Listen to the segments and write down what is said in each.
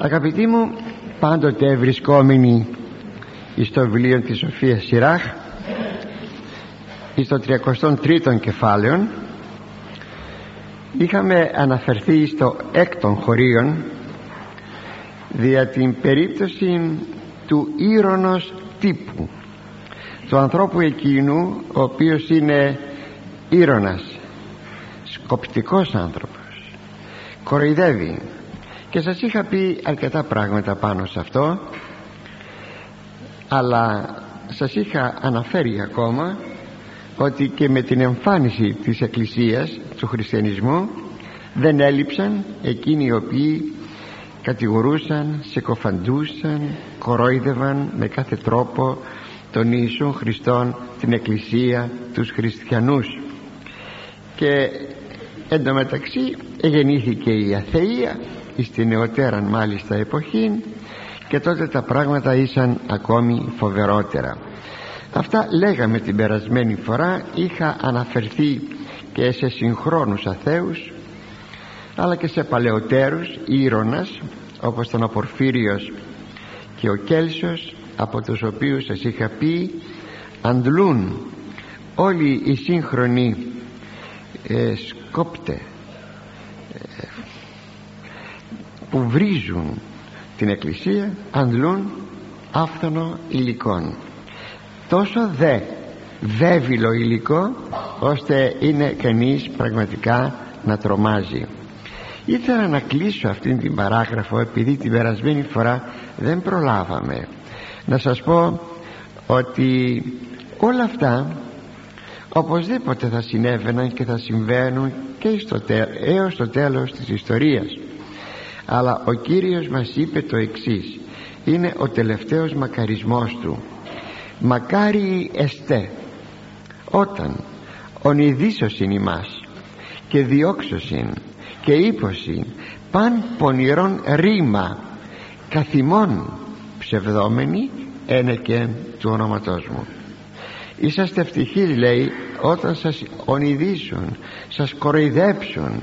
Αγαπητοί μου πάντοτε βρισκόμενοι στο βιβλίο της Σοφίας Σιράχ στο 33ο κεφάλαιο είχαμε αναφερθεί στο έκτον χωρίον δια την περίπτωση του ήρωνος τύπου του ανθρώπου εκείνου ο οποίος είναι ήρωνας σκοπτικός άνθρωπος κοροϊδεύει και σας είχα πει αρκετά πράγματα πάνω σε αυτό αλλά σας είχα αναφέρει ακόμα ότι και με την εμφάνιση της Εκκλησίας του χριστιανισμού δεν έλειψαν εκείνοι οι οποίοι κατηγορούσαν, σεκοφαντούσαν, κορόιδευαν με κάθε τρόπο τον Ιησούν Χριστόν την Εκκλησία τους χριστιανούς. Και εντωμεταξύ γεννήθηκε η αθεία στη νεωτέραν μάλιστα εποχή και τότε τα πράγματα ήσαν ακόμη φοβερότερα. Αυτά λέγαμε την περασμένη φορά είχα αναφερθεί και σε συγχρόνους αθέους αλλά και σε παλαιότερους ήρωνας όπως τον Απορφύριος και ο Κέλσος από τους οποίους σας είχα πει αντλούν όλοι οι σύγχρονοι ε, σκόπτε ε, που βρίζουν την εκκλησία αντλούν άφθονο υλικών τόσο δε βέβυλο υλικό ώστε είναι κανείς πραγματικά να τρομάζει. Ήθελα να κλείσω αυτήν την παράγραφο επειδή την περασμένη φορά δεν προλάβαμε. Να σας πω ότι όλα αυτά οπωσδήποτε θα συνέβαιναν και θα συμβαίνουν και στο έως το τέλος της ιστορίας αλλά ο Κύριος μας είπε το εξής. Είναι ο τελευταίος μακαρισμός του. Μακάρι εστέ όταν ονειδήσωσιν ημάς και διώξωσιν και ύποσιν παν πονηρών ρήμα καθημών ψευδόμενοι ένεκεν του όνοματός μου. Είσαστε ευτυχείς λέει όταν σας ονειδήσουν σας κοροϊδέψουν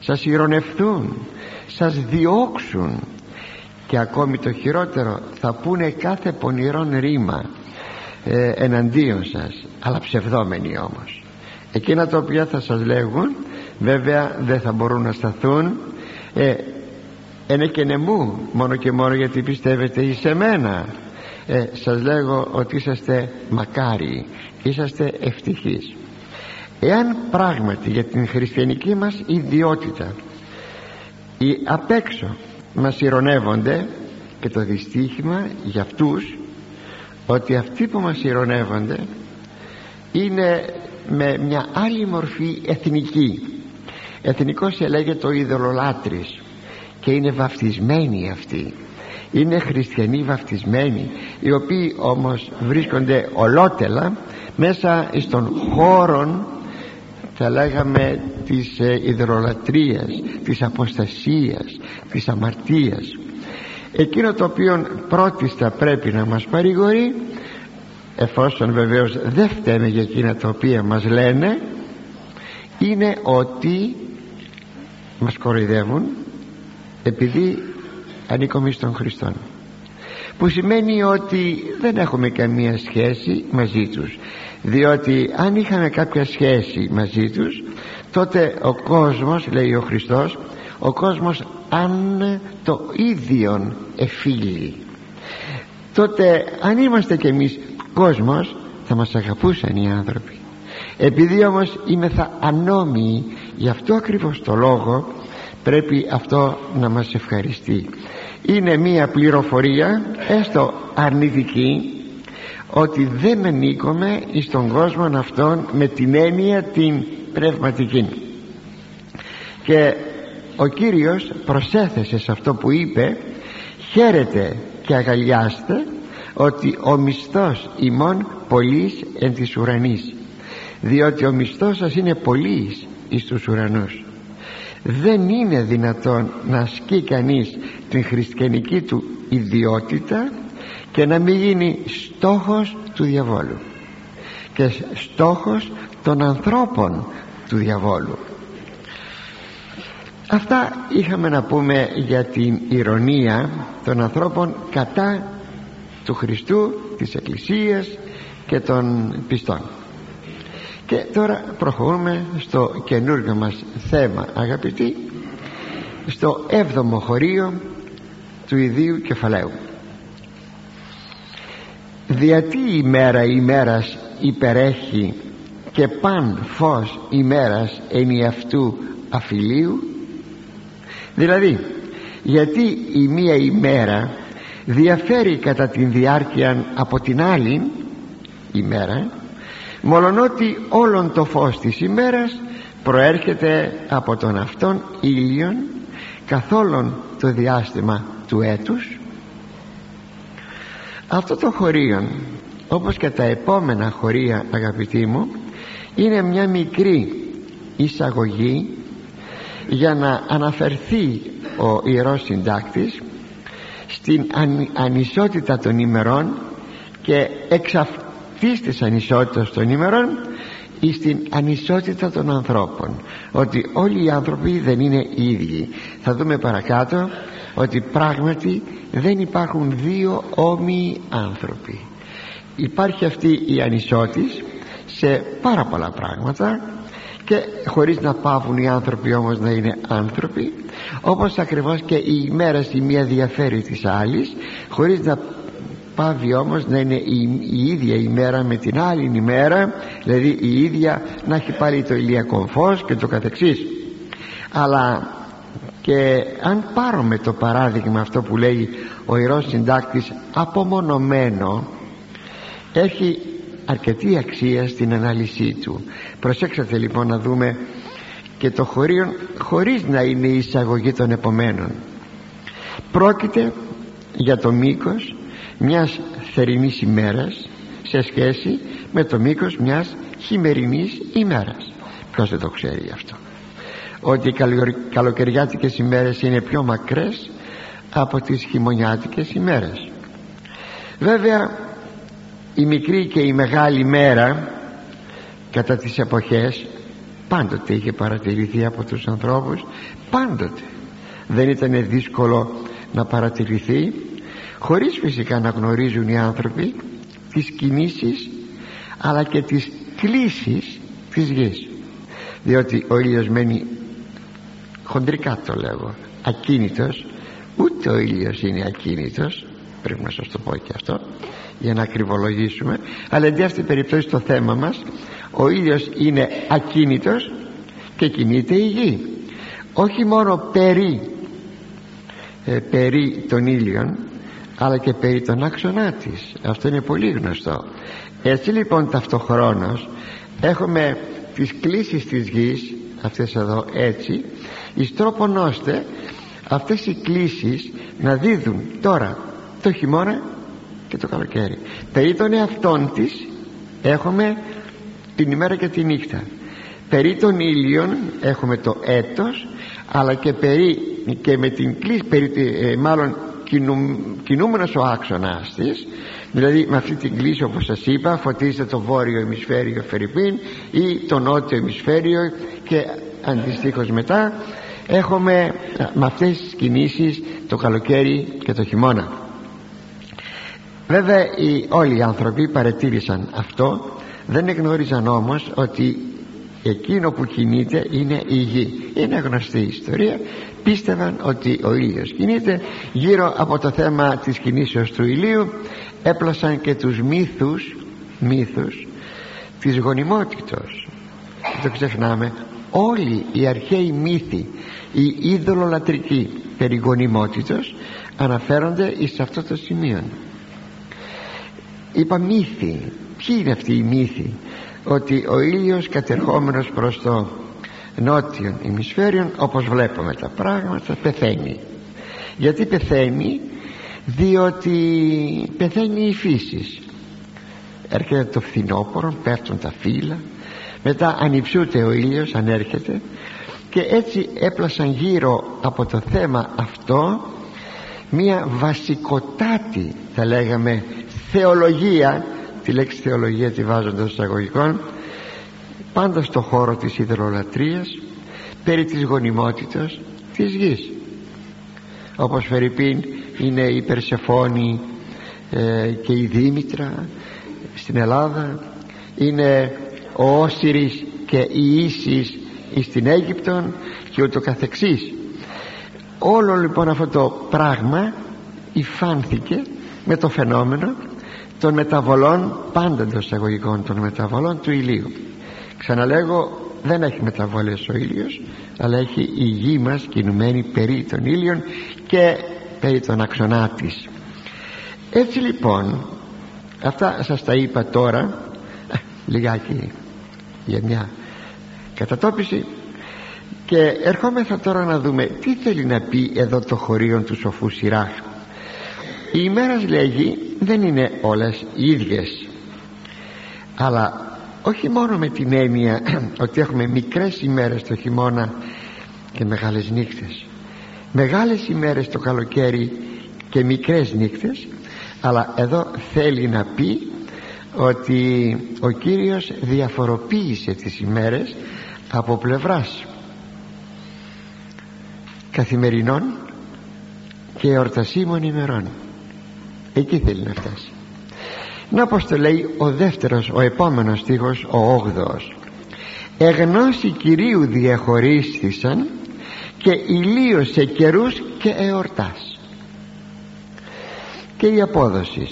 σας ηρωνευτούν σας διώξουν. Και ακόμη το χειρότερο θα πούνε κάθε πονηρόν ρήμα ε, εναντίον σας. Αλλά ψευδόμενοι όμως. Εκείνα τα οποία θα σας λέγουν βέβαια δεν θα μπορούν να σταθούν. Ε, είναι και νεμού μόνο και μόνο γιατί πιστεύετε εις εμένα ε, σας λέγω ότι είσαστε μακάριοι είσαστε ευτυχείς. Εάν πράγματι για την χριστιανική μας ιδιότητα οι απ' έξω μας ηρωνεύονται και το δυστύχημα για αυτούς ότι αυτοί που μας ηρωνεύονται είναι με μια άλλη μορφή εθνική. Εθνικός ελέγεται ο ειδωλολάτρης και είναι βαφτισμένοι αυτοί. Είναι χριστιανοί βαφτισμένοι οι οποίοι όμως βρίσκονται ολότελα μέσα στον χώρο θα λέγαμε της ε, υδρολατρίας της αποστασίας της αμαρτίας εκείνο το οποίο πρώτιστα πρέπει να μας παρηγορεί εφόσον βεβαίως δεν φταίμε για εκείνα τα οποία μας λένε είναι ότι μας κοροϊδεύουν επειδή ανήκουμε στον Χριστόν. Που σημαίνει ότι δεν έχουμε καμία σχέση μαζί τους διότι αν είχαμε κάποια σχέση μαζί τους τότε ο κόσμος λέει ο Χριστός ο κόσμος αν το ίδιον εφήλει. Τότε αν είμαστε κι εμείς κόσμος θα μας αγαπούσαν οι άνθρωποι. Επειδή όμως θα ανώμοιοι γι' αυτό ακριβώς το λόγο πρέπει αυτό να μας ευχαριστεί. Είναι μία πληροφορία έστω αρνητική ότι δεν ανήκουμε στον κόσμο αυτόν με την έννοια την πνευματική. Και ο Κύριος προσέθεσε σε αυτό που είπε χαίρετε και αγαλιάστε ότι ο μισθός ημών πολλής εν της ουρανής διότι ο μισθός σας είναι πολλής εις τους ουρανούς. Δεν είναι δυνατόν να ασκεί κανείς την χριστιανική του ιδιότητα και να μην γίνει στόχος του διαβόλου και στόχος των ανθρώπων του διαβόλου. Αυτά είχαμε να πούμε για την ηρωνία των ανθρώπων κατά του Χριστού της Εκκλησίας και των πιστών. Και τώρα προχωρούμε στο καινούργιο μας θέμα αγαπητοί στο έβδομο χωρίο του ιδίου κεφαλαίου διατί η μέρα ημέρας υπερέχει και παν φως ημέρας αυτού αφιλίου; Δηλαδή γιατί η μία ημέρα διαφέρει κατά την διάρκεια από την άλλη ημέρα μολονότι όλον το φως της ημέρας προέρχεται από τον αυτόν ήλιον καθόλου το διάστημα του έτους; Αυτό το χωρίο όπως και τα επόμενα χωρία αγαπητοί μου είναι μια μικρή εισαγωγή για να αναφερθεί ο Ιερός Συντάκτης στην ανισότητα των ημερών και εξ αυτής της ανισότητας των ημερών ή στην ανισότητα των ανθρώπων. Ότι όλοι οι άνθρωποι δεν είναι ίδιοι. Θα δούμε παρακάτω ότι πράγματι δεν υπάρχουν δύο όμοιοι άνθρωποι. Υπάρχει αυτή η ανισότητα σε πάρα πολλά πράγματα και χωρίς να πάβουν οι άνθρωποι όμως να είναι άνθρωποι όπως ακριβώς και η ημέρα η μία διαφέρει της άλλης χωρίς να πάβει όμως να είναι η, η ίδια ημέρα με την άλλη ημέρα δηλαδή η ίδια να έχει πάλι το ηλιακό φως και το καθεξής. Αλλά και αν πάρουμε το παράδειγμα αυτό που λέει ο Ιερός Συντάκτης απομονωμένο έχει αρκετή αξία στην ανάλυση του. Προσέξατε λοιπόν να δούμε και το χωρίο χωρίς να είναι η εισαγωγή των επομένων. Πρόκειται για το μήκος μιας θερινής ημέρας σε σχέση με το μήκος μιας χειμερινής ημέρας. Ποιος δεν το ξέρει αυτό ότι οι καλοκαιριάτικες ημέρες είναι πιο μακρές από τις χειμωνιάτικες ημέρες. Βέβαια η μικρή και η μεγάλη μέρα κατά τις εποχές πάντοτε είχε παρατηρηθεί από τους ανθρώπους πάντοτε. Δεν ήταν δύσκολο να παρατηρηθεί χωρίς φυσικά να γνωρίζουν οι άνθρωποι τις κινήσεις αλλά και τις κλίσεις της γης. Διότι ο ήλιος μένει χοντρικά το λέγω ακίνητος ούτε ο ήλιος είναι ακίνητος πρέπει να σας το πω και αυτό για να ακριβολογήσουμε αλλά εντί αυτή περιπτώσει το θέμα μας ο ήλιος είναι ακίνητος και κινείται η γη. Όχι μόνο περί ε, περί των ήλιων αλλά και περί των άξονά της. Αυτό είναι πολύ γνωστό. Έτσι λοιπόν ταυτοχρόνως έχουμε τις κλίσεις της γης αυτές εδώ έτσι εις τρόπον ώστε αυτές οι κλίσεις να δίδουν τώρα το χειμώνα και το καλοκαίρι. Περί των εαυτών της έχουμε την ημέρα και τη νύχτα. Περί των ήλιων έχουμε το έτος αλλά και περί και με την κλίση περί, ε, μάλλον κινου, κινούμενος ο άξονας της δηλαδή με αυτή την κλίση όπως σας είπα φωτίζεται το βόρειο ημισφαίριο Φερρυπίν ή το νότιο ημισφαίριο και αντιστοίχως μετά έχουμε με αυτές τις κινήσεις το καλοκαίρι και το χειμώνα. Βέβαια οι, όλοι οι άνθρωποι παρετήρησαν αυτό. Δεν εγνώριζαν όμως ότι εκείνο που κινείται είναι η γη. Είναι γνωστή η ιστορία. Πίστευαν ότι ο ήλιος κινείται γύρω από το θέμα της κινήσεως του ηλίου. Έπλασαν και τους μύθους μύθους της γονιμότητος. Δεν το ξεχνάμε. Όλοι οι αρχαίοι μύθοι οι είδωλολατρικοί περί γονιμότητος αναφέρονται σε αυτό το σημείο. Είπα μύθοι. Ποιοι είναι αυτοί οι μύθοι; Ότι ο ήλιος κατερχόμενος προς το νότιο ημισφαίριο όπως βλέπουμε τα πράγματα πεθαίνει. Γιατί πεθαίνει; Διότι πεθαίνει η φύση. Έρχεται το φθινόπωρο πέφτουν τα φύλλα μετά ανυψούται ο ήλιος αν έρχεται και έτσι έπλασαν γύρω από το θέμα αυτό μία βασικοτάτη θα λέγαμε θεολογία τη λέξη θεολογία τη βάζοντας εισαγωγικών πάντα στο χώρο της ιδεολατρίας περί της γονιμότητας της γης. Όπως Φερρυπίν είναι η Περσεφόνη ε, και η Δήμητρα στην Ελλάδα είναι ο Όσυρης και η Ίσης στην Αίγυπτον και ούτω καθεξής. Όλο λοιπόν αυτό το πράγμα υφάνθηκε με το φαινόμενο των μεταβολών πάντα των εισαγωγικών των μεταβολών του ηλίου. Ξαναλέγω δεν έχει μεταβολές ο ήλιος αλλά έχει η γη μας κινουμένη περί των ήλιων και περί των αξονά της. Έτσι λοιπόν αυτά σας τα είπα τώρα λιγάκι για μια κατατόπιση και ερχόμεθα τώρα να δούμε τι θέλει να πει εδώ το χωρίο του σοφού Σιράχ οι ημέρες λέγει δεν είναι όλες ίδιες. Αλλά όχι μόνο με την έννοια ότι έχουμε μικρές ημέρες το χειμώνα και μεγάλες νύχτες. Μεγάλες ημέρες το καλοκαίρι και μικρές νύχτες. Αλλά εδώ θέλει να πει ότι ο Κύριος διαφοροποίησε τις ημέρες από πλευράς καθημερινών και εορτασίμων ημερών εκεί θέλει να φτάσει. Να πως το λέει ο δεύτερος ο επόμενος στίχος ο όγδοος. Εγνώση Κυρίου διαχωρίστησαν και ηλίωσε καιρούς και εορτάς και η απόδοση.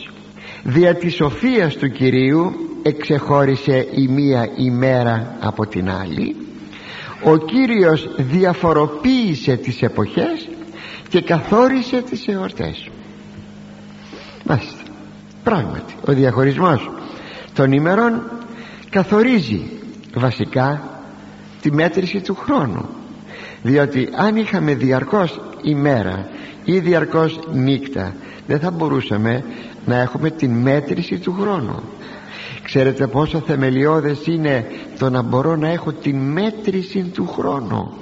Δια της σοφίας του Κυρίου εξεχώρισε η μία ημέρα από την άλλη. Ο Κύριος διαφοροποίησε τις εποχές και καθόρισε τις εορτές μάλιστα πράγματι ο διαχωρισμός των ημερών καθορίζει βασικά τη μέτρηση του χρόνου. Διότι αν είχαμε διαρκώς ημέρα ή διαρκώς νύχτα δεν θα μπορούσαμε να έχουμε την μέτρηση του χρόνου. Ξέρετε πόσο θεμελιώδες είναι το να μπορώ να έχω την μέτρηση του χρόνου.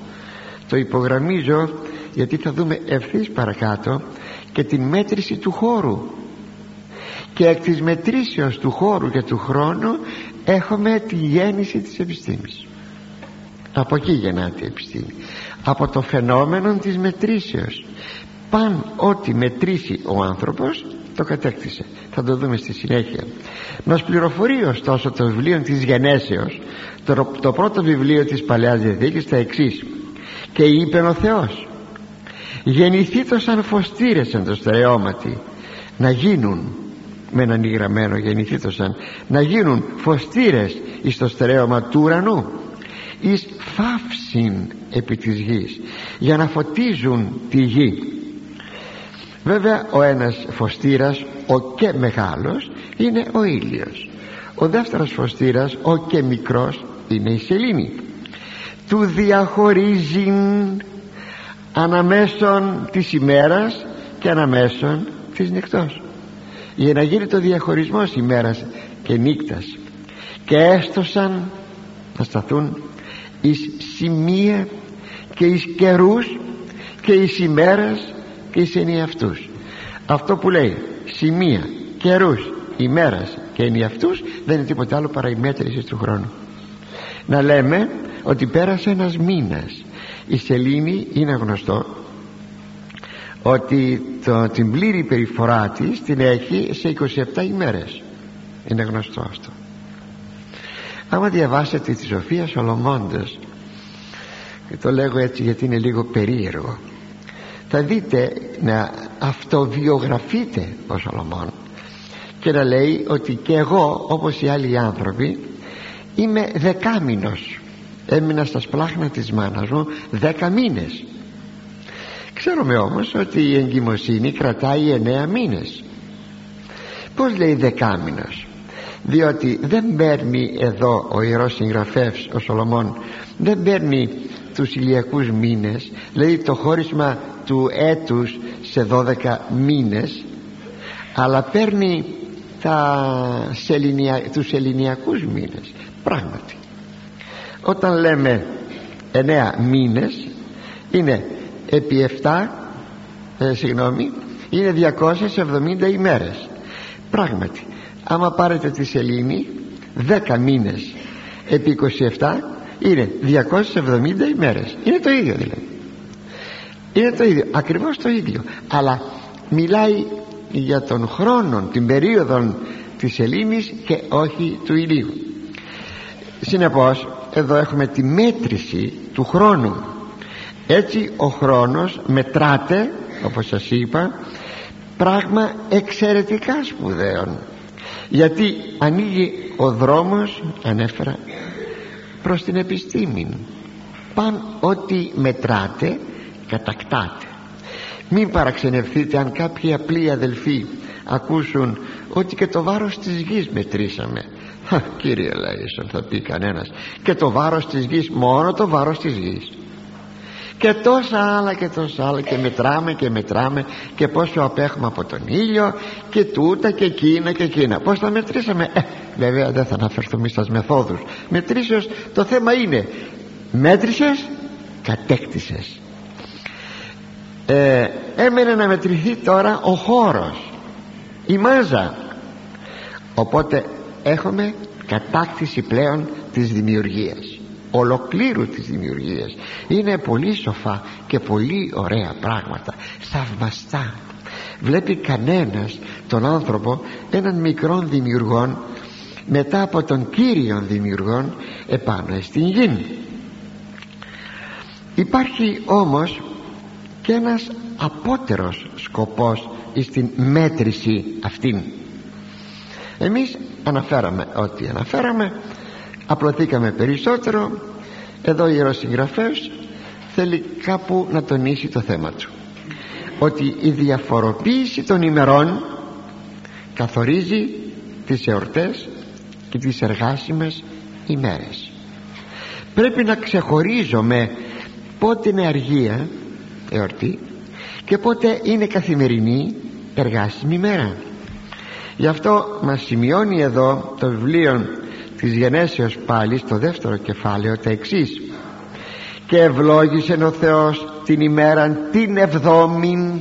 Το υπογραμμίζω γιατί θα δούμε ευθύς παρακάτω και την μέτρηση του χώρου και εκ της μετρήσεως του χώρου και του χρόνου έχουμε τη γέννηση της επιστήμης. Από εκεί γεννάται η επιστήμη. Από το φαινόμενο της μετρήσεως. Παν ό,τι μετρήσει ο άνθρωπος το κατέκτησε. Θα το δούμε στη συνέχεια. Μας πληροφορεί ωστόσο το βιβλίο της γενέσεως. Το, το πρώτο βιβλίο της Παλαιάς Διαθήκης τα εξής. Και είπε ο Θεός γεννηθεί σαν φωστήρες εν το στερεώματι να γίνουν με έναν υγραμμένο σαν να γίνουν φωστήρες εις το στερέωμα του ουρανού εις φαύσιν επί της γης για να φωτίζουν τη γη. Βέβαια ο ένας φωστήρας ο και μεγάλος είναι ο ήλιος. Ο δεύτερος φωστήρας ο και μικρός είναι η σελήνη. Του διαχωρίζει αναμέσων της ημέρας και αναμέσων της νυχτός για να γίνει το διαχωρισμός ημέρας και νύκτας. Και έστωσαν να σταθούν εις σημεία και εις καιρούς και εις ημέρας και εις ενιαυτούς. Αυτό που λέει σημεία, καιρούς, ημέρας και ενιαυτούς δεν είναι τίποτα άλλο παρά η μέτρηση του χρόνου. Να λέμε ότι πέρασε ένας μήνας. Η σελήνη είναι γνωστό ότι το, την πλήρη περιφορά της την έχει σε 27 ημέρες. Είναι γνωστό αυτό. Άμα διαβάσετε τη Σοφία Σολομώντας και το λέγω έτσι γιατί είναι λίγο περίεργο θα δείτε να αυτοβιογραφείτε ο Σολομών και να λέει ότι και εγώ όπως οι άλλοι άνθρωποι είμαι δεκάμινος. Έμεινα στα σπλάχνα της μάνας μου δέκα μήνες ξέρουμε όμως ότι η εγκυμοσύνη κρατάει εννέα μήνες. Πως λέει δεκάμινος; Διότι δεν παίρνει εδώ ο ιερός συγγραφεύς ο Σολομών δεν παίρνει τους ηλιακούς μήνες δηλαδή το χώρισμα του έτους σε 12 μήνες αλλά παίρνει τα σεληνια, τους ελληνιακούς μήνες πράγματι. Όταν λέμε 9 μήνες είναι επί 7 ε, συγγνώμη είναι 270 ημέρες. Πράγματι άμα πάρετε τη σελήνη 10 μήνες επί 27 είναι 270 ημέρες. Είναι το ίδιο δηλαδή. Είναι το ίδιο ακριβώς το ίδιο. Αλλά μιλάει για τον χρόνο την περίοδο της Ελλήνης και όχι του ηλίου. Συνεπώς εδώ έχουμε τη μέτρηση του χρόνου έτσι ο χρόνος μετράται όπως σας είπα πράγμα εξαιρετικά σπουδαίων. Γιατί ανοίγει ο δρόμος ανέφερα προς την επιστήμη. Παν ό,τι μετράτε κατακτάτε μην παραξενευθείτε αν κάποιοι απλοί αδελφοί ακούσουν ότι και το βάρος της γης μετρήσαμε κύριε Λέισον θα πει κανένας. Και το βάρος της γης μόνο το βάρος της γης και τόσα άλλα και τόσα άλλα. Και μετράμε και μετράμε και πόσο απέχουμε από τον ήλιο και τούτα και εκείνα και εκείνα. Πως τα μετρήσαμε; Ε, βέβαια δεν θα αναφερθούμε στις μεθόδους. Μετρήσεως το θέμα είναι μέτρησες κατέκτησες. Ε, έμενε να μετρηθεί τώρα ο χώρος η μάζα. Οπότε έχουμε κατάκτηση πλέον της δημιουργίας ολοκλήρου της δημιουργίας. Είναι πολύ σοφά και πολύ ωραία πράγματα. Θαυμαστά. Βλέπει κανένας τον άνθρωπο έναν μικρόν δημιουργόν μετά από τον κύριον δημιουργόν επάνω στην γη. Υπάρχει όμως και ένας απότερος σκοπός στην μέτρηση αυτήν. Εμείς αναφέραμε ό,τι αναφέραμε απλωθήκαμε περισσότερο. Εδώ ο ιεροσυγγραφέας θέλει κάπου να τονίσει το θέμα του. Ότι η διαφοροποίηση των ημερών καθορίζει τις εορτές και τις εργάσιμες ημέρες. Πρέπει να ξεχωρίζουμε πότε είναι αργία εορτή και πότε είναι καθημερινή εργάσιμη ημέρα. Γι' αυτό μας σημειώνει εδώ το βιβλίο της γενέσεως πάλι στο δεύτερο κεφάλαιο τα εξής. Και ευλόγησε ο Θεός την ημέραν την εβδόμην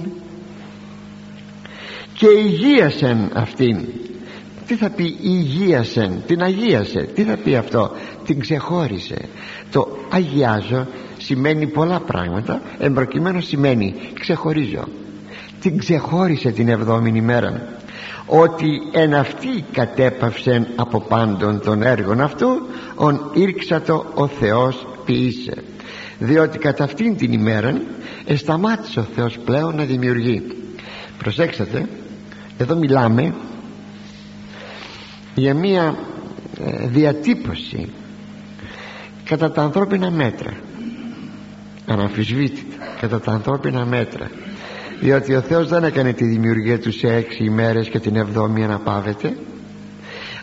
και υγείασεν αυτήν τι θα πει υγείασεν την αγίασε. Τι θα πει αυτό την ξεχώρισε. Το αγιάζω σημαίνει πολλά πράγματα εμπροκειμένου σημαίνει ξεχωρίζω την ξεχώρισε την εβδόμην ημέρα ότι εν αυτή κατέπαυσεν από πάντων των έργων αυτού ον ήρξατο ο Θεός ποιήσε. Διότι κατά αυτήν την ημέρα εσταμάτησε ο Θεός πλέον να δημιουργεί. Προσέξτε εδώ μιλάμε για μία ε, διατύπωση κατά τα ανθρώπινα μέτρα. Αναμφισβήτητα κατά τα ανθρώπινα μέτρα διότι ο Θεός δεν έκανε τη δημιουργία του σε έξι ημέρες και την εβδόμη αναπάβεται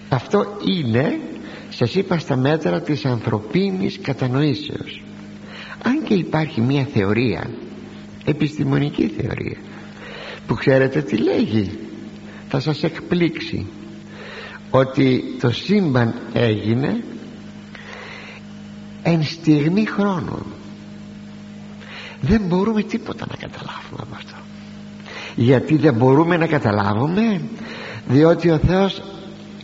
αυτό είναι σας είπα στα μέτρα της ανθρωπίνης κατανοήσεως. Αν και υπάρχει μια θεωρία επιστημονική θεωρία που ξέρετε τι λέγει θα σας εκπλήξει ότι το σύμπαν έγινε εν στιγμή χρόνου δεν μπορούμε τίποτα να καταλάβουμε από αυτό γιατί δεν μπορούμε να καταλάβουμε διότι ο Θεός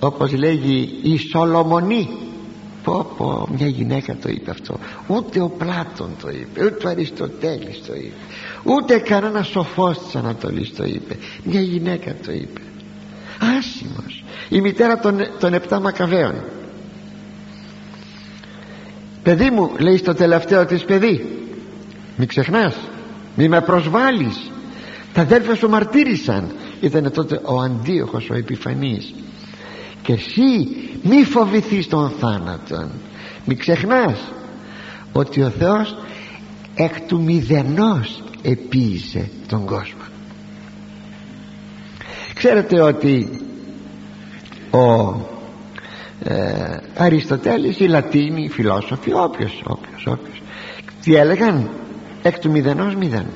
όπως λέγει η Σολομονή πω πω μια γυναίκα το είπε αυτό ούτε ο Πλάτων το είπε ούτε ο Αριστοτέλης το είπε ούτε κανένα σοφός της Ανατολής το είπε μια γυναίκα το είπε άσημος η μητέρα των, των επτά Μακαβαίων. Παιδί μου λέει στο τελευταίο της παιδί μη ξεχνάς μη με προσβάλλεις τα αδέρφια σου μαρτύρησαν. Ήταν τότε ο αντίοχος ο επιφανής. Και εσύ μη φοβηθείς τον θάνατον. Μη ξεχνάς ότι ο Θεός εκ του μηδενός επίησε τον κόσμο. Ξέρετε ότι ο ε, Αριστοτέλης οι Λατίνοι οι φιλόσοφοι όποιος όποιος όποιος τι έλεγαν; Εκ του μηδενός μηδέν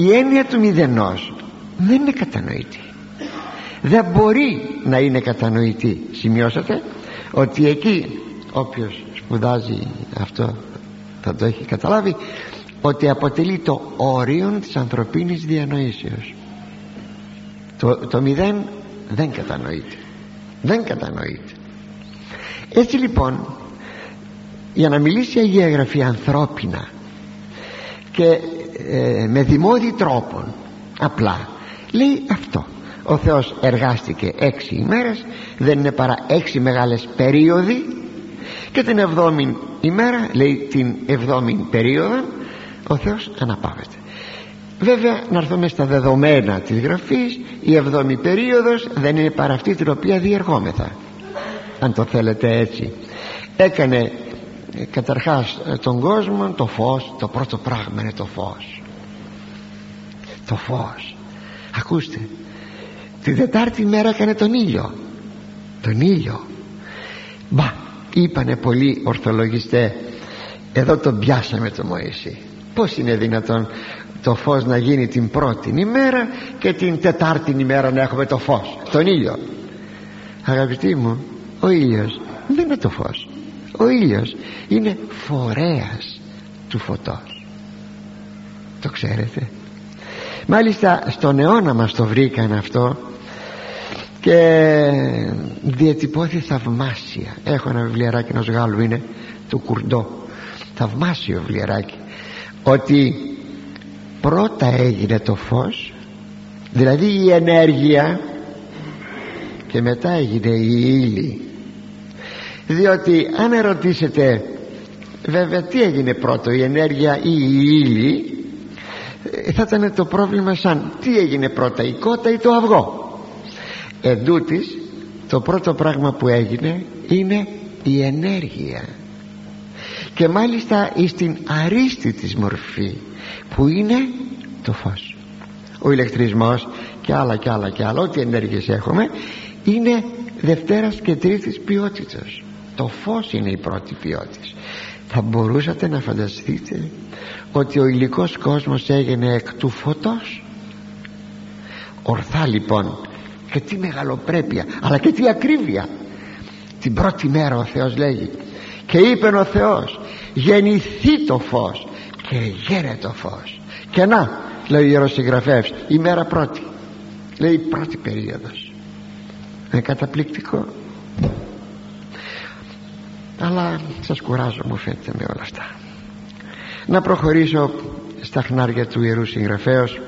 η έννοια του μηδενός δεν είναι κατανοητή. Δεν μπορεί να είναι κατανοητή. Σημειώσατε ότι εκεί όποιος σπουδάζει αυτό θα το έχει καταλάβει ότι αποτελεί το όριο της ανθρωπίνης διανοήσεως. Το, το μηδέν δεν κατανοείται. Δεν κατανοείται. Έτσι λοιπόν για να μιλήσει η Αγία Γραφή ανθρώπινα και ε, με δημόδι τρόπον. Απλά. Λέει αυτό. Ο Θεός εργάστηκε έξι ημέρες δεν είναι παρά έξι μεγάλες περίοδοι και την εβδόμη ημέρα λέει την εβδόμη περίοδο ο Θεός αναπαύεται. Βέβαια να έρθουμε στα δεδομένα της γραφής η εβδόμη περίοδος δεν είναι παρά αυτή την οποία διεργόμεθα αν το θέλετε έτσι. Έκανε ε, καταρχάς ε, τον κόσμο το φως το πρώτο πράγμα είναι το φως. Το φως. Ακούστε τη Δετάρτη μέρα έκανε τον ήλιο. Τον ήλιο. Μπα είπανε πολλοί ορθολογιστές εδώ τον πιάσαμε το Μωυσή. Πως είναι δυνατόν το φως να γίνει την πρώτη ημέρα και την τετάρτη ημέρα να έχουμε το φως τον ήλιο αγαπητοί μου ο ήλιος δεν είναι το φως ο ήλιος είναι φορέας του φωτός. Το ξέρετε. Μάλιστα στον αιώνα μας το βρήκαν αυτό και διατυπώθη θαυμάσια. Έχω ένα βιβλιαράκι ενός Γάλλου είναι του Κουρντό. Θαυμάσιο βιβλιαράκι. Ότι πρώτα έγινε το φως δηλαδή η ενέργεια και μετά έγινε η ύλη διότι αν ερωτήσετε βέβαια τι έγινε πρώτο η ενέργεια ή η ύλη ε, θα ήταν το πρόβλημα σαν τι έγινε πρώτα η κότα ή το αυγό. Εντούτοις το πρώτο πράγμα που έγινε είναι η ενέργεια. Και μάλιστα στην αρίστη της μορφή που είναι το φως. Ο ηλεκτρισμός και άλλα και άλλα και άλλα ό,τι ενέργειες έχουμε είναι Δευτέρας και Τρίτης ποιότητας το φως είναι η πρώτη ποιότητα θα μπορούσατε να φανταστείτε ότι ο υλικός κόσμος έγινε εκ του φωτός; Ορθά λοιπόν και τι μεγαλοπρέπεια αλλά και τι ακρίβεια. Την πρώτη μέρα ο Θεός λέγει και είπε ο Θεός γεννηθεί το φως και γέρε το φως και να λέει ο Ιεροσυγγραφεύς η μέρα πρώτη λέει η πρώτη περίοδος είναι καταπληκτικό αλλά σας κουράζω μου φαίνεται με όλα αυτά. Να προχωρήσω στα χνάρια του Ιερού Συγγραφέως.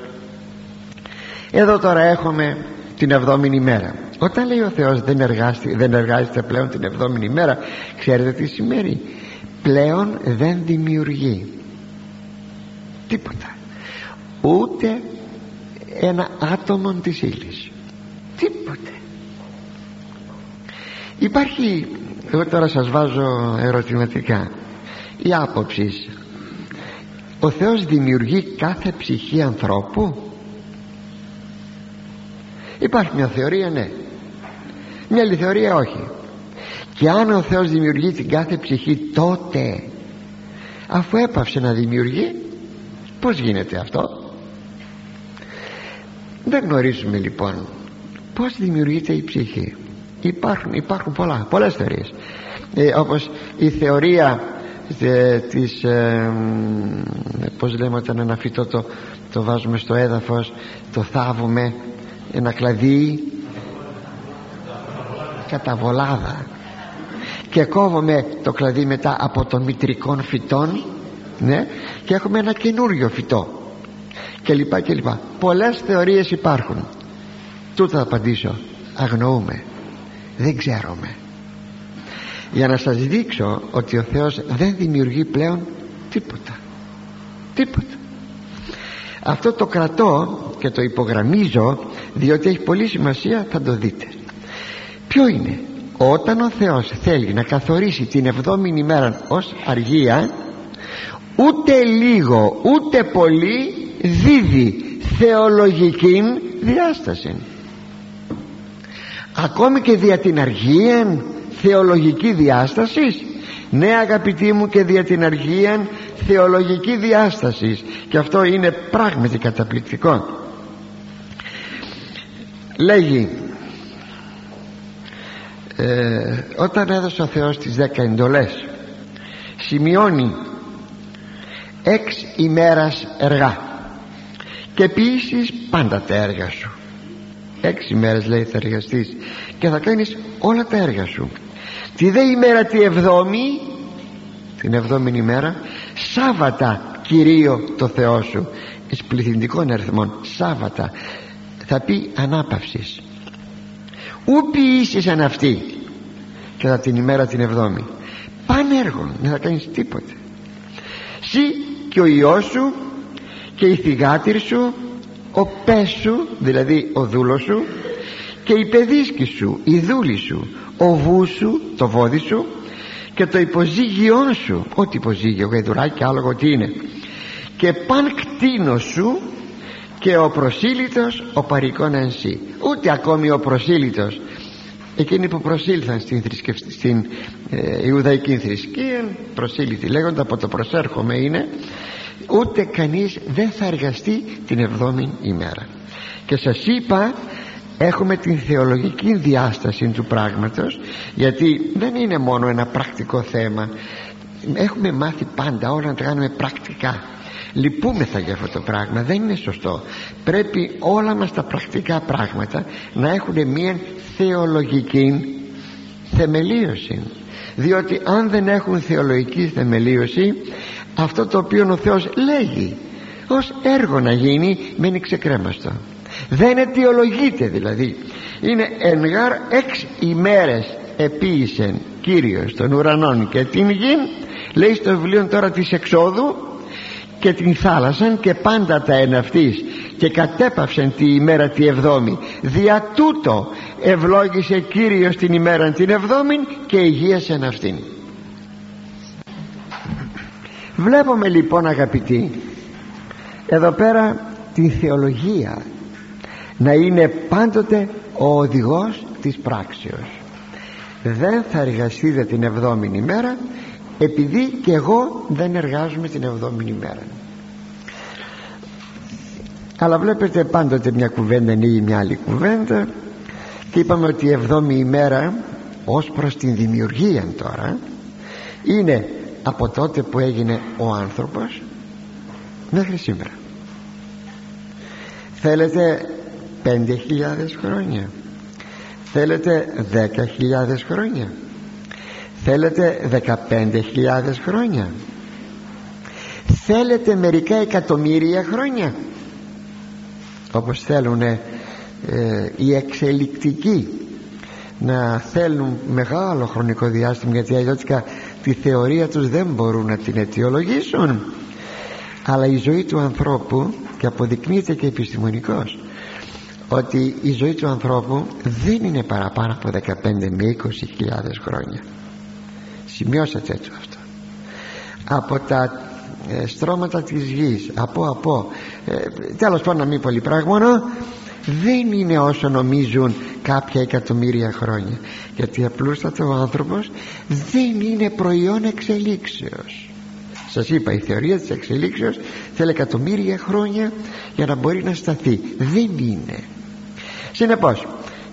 Εδώ τώρα έχουμε την εβδόμηνη μέρα. Όταν λέει ο Θεός δεν, εργάστη, δεν εργάζεται πλέον την εβδόμηνη μέρα ξέρετε τι σημαίνει; Πλέον δεν δημιουργεί τίποτα. Ούτε ένα άτομο της ύλης. Τίποτε. Υπάρχει εγώ τώρα σας βάζω ερωτηματικά. Η άποψη. Ο Θεός δημιουργεί κάθε ψυχή ανθρώπου; Υπάρχει μια θεωρία ναι. Μια άλλη θεωρία όχι. Και αν ο Θεός δημιουργεί την κάθε ψυχή τότε αφού έπαυσε να δημιουργεί πως γίνεται αυτό; Δεν γνωρίζουμε λοιπόν πως δημιουργείται η ψυχή υπάρχουν, υπάρχουν πολλά, πολλές θεωρίες. Ε, όπως η θεωρία ε, της ε, πως λέμε όταν ένα φυτό το, το βάζουμε στο έδαφος το θάβουμε ένα κλαδί. Καταβολάδα. Και κόβουμε το κλαδί μετά από των μητρικών φυτών ναι, και έχουμε ένα καινούριο φυτό. Και λοιπά και λοιπά. Πολλές θεωρίες υπάρχουν. Τούτα θα απαντήσω. Αγνοούμε δεν ξέρουμε για να σας δείξω ότι ο Θεός δεν δημιουργεί πλέον τίποτα. Τίποτα. Αυτό το κρατώ και το υπογραμμίζω διότι έχει πολύ σημασία θα το δείτε. Ποιο είναι; Όταν ο Θεός θέλει να καθορίσει την εβδόμη ημέρα ως αργία ούτε λίγο ούτε πολύ δίδει θεολογική διάσταση ακόμη και δια την αργία θεολογική διάστασης. Ναι αγαπητοί μου και δια την αργία θεολογική διάστασης. Και αυτό είναι πράγματι καταπληκτικό. Λέγει ε, όταν έδωσε ο Θεός τις δέκα εντολές σημειώνει έξι ημέρας εργά και επίσης πάντα τα έργα σου έξι μέρες λέει θα εργαστείς και θα κάνεις όλα τα έργα σου. Τη δε ημέρα τη εβδόμη την εβδόμη ημέρα Σάββατα Κυρίω το Θεό σου. Εις πληθυντικών αριθμών Σάββατα θα πει ανάπαυσης. Ου ποιήσεις αν αυτή κατά την ημέρα την εβδόμη. Πανέργων δεν θα κάνεις τίποτε. Συ και ο Υιός σου και η θυγάτηρ σου ο πες σου δηλαδή ο δούλος σου και η παιδίσκη σου η δούλη σου ο βούς σου το βόδι σου και το υποζύγιό σου ό,τι υποζύγιο γαϊδουράκι άλογο τι είναι. Και παν κτίνος σου και ο προσήλυτος ο παρικών ενσύ ούτε ακόμη ο προσήλυτος. Εκείνοι που προσήλθαν στην, στην ε, Ιουδαϊκή θρησκεία προσήλυτοι λέγονται από το προσέρχομαι είναι ούτε κανείς δεν θα εργαστεί την εβδόμη ημέρα. Και σας είπα έχουμε την θεολογική διάσταση του πράγματος γιατί δεν είναι μόνο ένα πρακτικό θέμα. Έχουμε μάθει πάντα όλα να τα κάνουμε πρακτικά. Λυπούμεθα για αυτό το πράγμα δεν είναι σωστό. Πρέπει όλα μας τα πρακτικά πράγματα να έχουν μια θεολογική θεμελίωση. Διότι αν δεν έχουν θεολογική θεμελίωση αυτό το οποίο ο Θεός λέγει ως έργο να γίνει μένει ξεκρέμαστο. Δεν αιτιολογείται δηλαδή. Είναι εν γάρ εξ ημέρες επίησεν Κύριος των ουρανών και την γη λέει στο βιβλίο τώρα της εξόδου και την θάλασσαν και πάντα τα εναυτής και κατέπαυσαν τη ημέρα τη εβδόμη. Δια τούτο ευλόγησε Κύριος την ημέρα την εβδόμη και υγείασεν αυτήν βλέπουμε λοιπόν αγαπητοί εδώ πέρα τη θεολογία να είναι πάντοτε ο οδηγός της πράξεως. Δεν θα εργαστείτε την εβδόμη ημέρα επειδή και εγώ δεν εργάζομαι την εβδόμη ημέρα αλλά βλέπετε πάντοτε μια κουβέντα ή μια άλλη κουβέντα. Και είπαμε ότι η εβδόμη ημέρα ως προς την δημιουργία τώρα είναι από τότε που έγινε ο άνθρωπος μέχρι σήμερα. Θέλετε πέντε χιλιάδες χρόνια. Θέλετε δέκα χιλιάδες χρόνια. Θέλετε δεκαπέντε χιλιάδες χρόνια. Θέλετε μερικά εκατομμύρια χρόνια. Όπως θέλουν ε, οι εξελικτικοί να θέλουν μεγάλο χρονικό διάστημα γιατί αλλιώτικα τη θεωρία τους δεν μπορούν να την αιτιολογήσουν. Αλλά η ζωή του ανθρώπου και αποδεικνύεται και επιστημονικός ότι η ζωή του ανθρώπου δεν είναι παραπάνω από 15 με 20 χιλιάδες χρόνια. Σημειώσατε έτσι αυτό. Από τα ε, στρώματα της γης από από ε, τέλος πάντων να μην πολύ πράγμα δεν είναι όσο νομίζουν κάποια εκατομμύρια χρόνια. Γιατί απλούστατα ο άνθρωπος δεν είναι προϊόν εξελίξεως. Σας είπα η θεωρία της εξελίξεως θέλει εκατομμύρια χρόνια για να μπορεί να σταθεί. Δεν είναι. Συνεπώς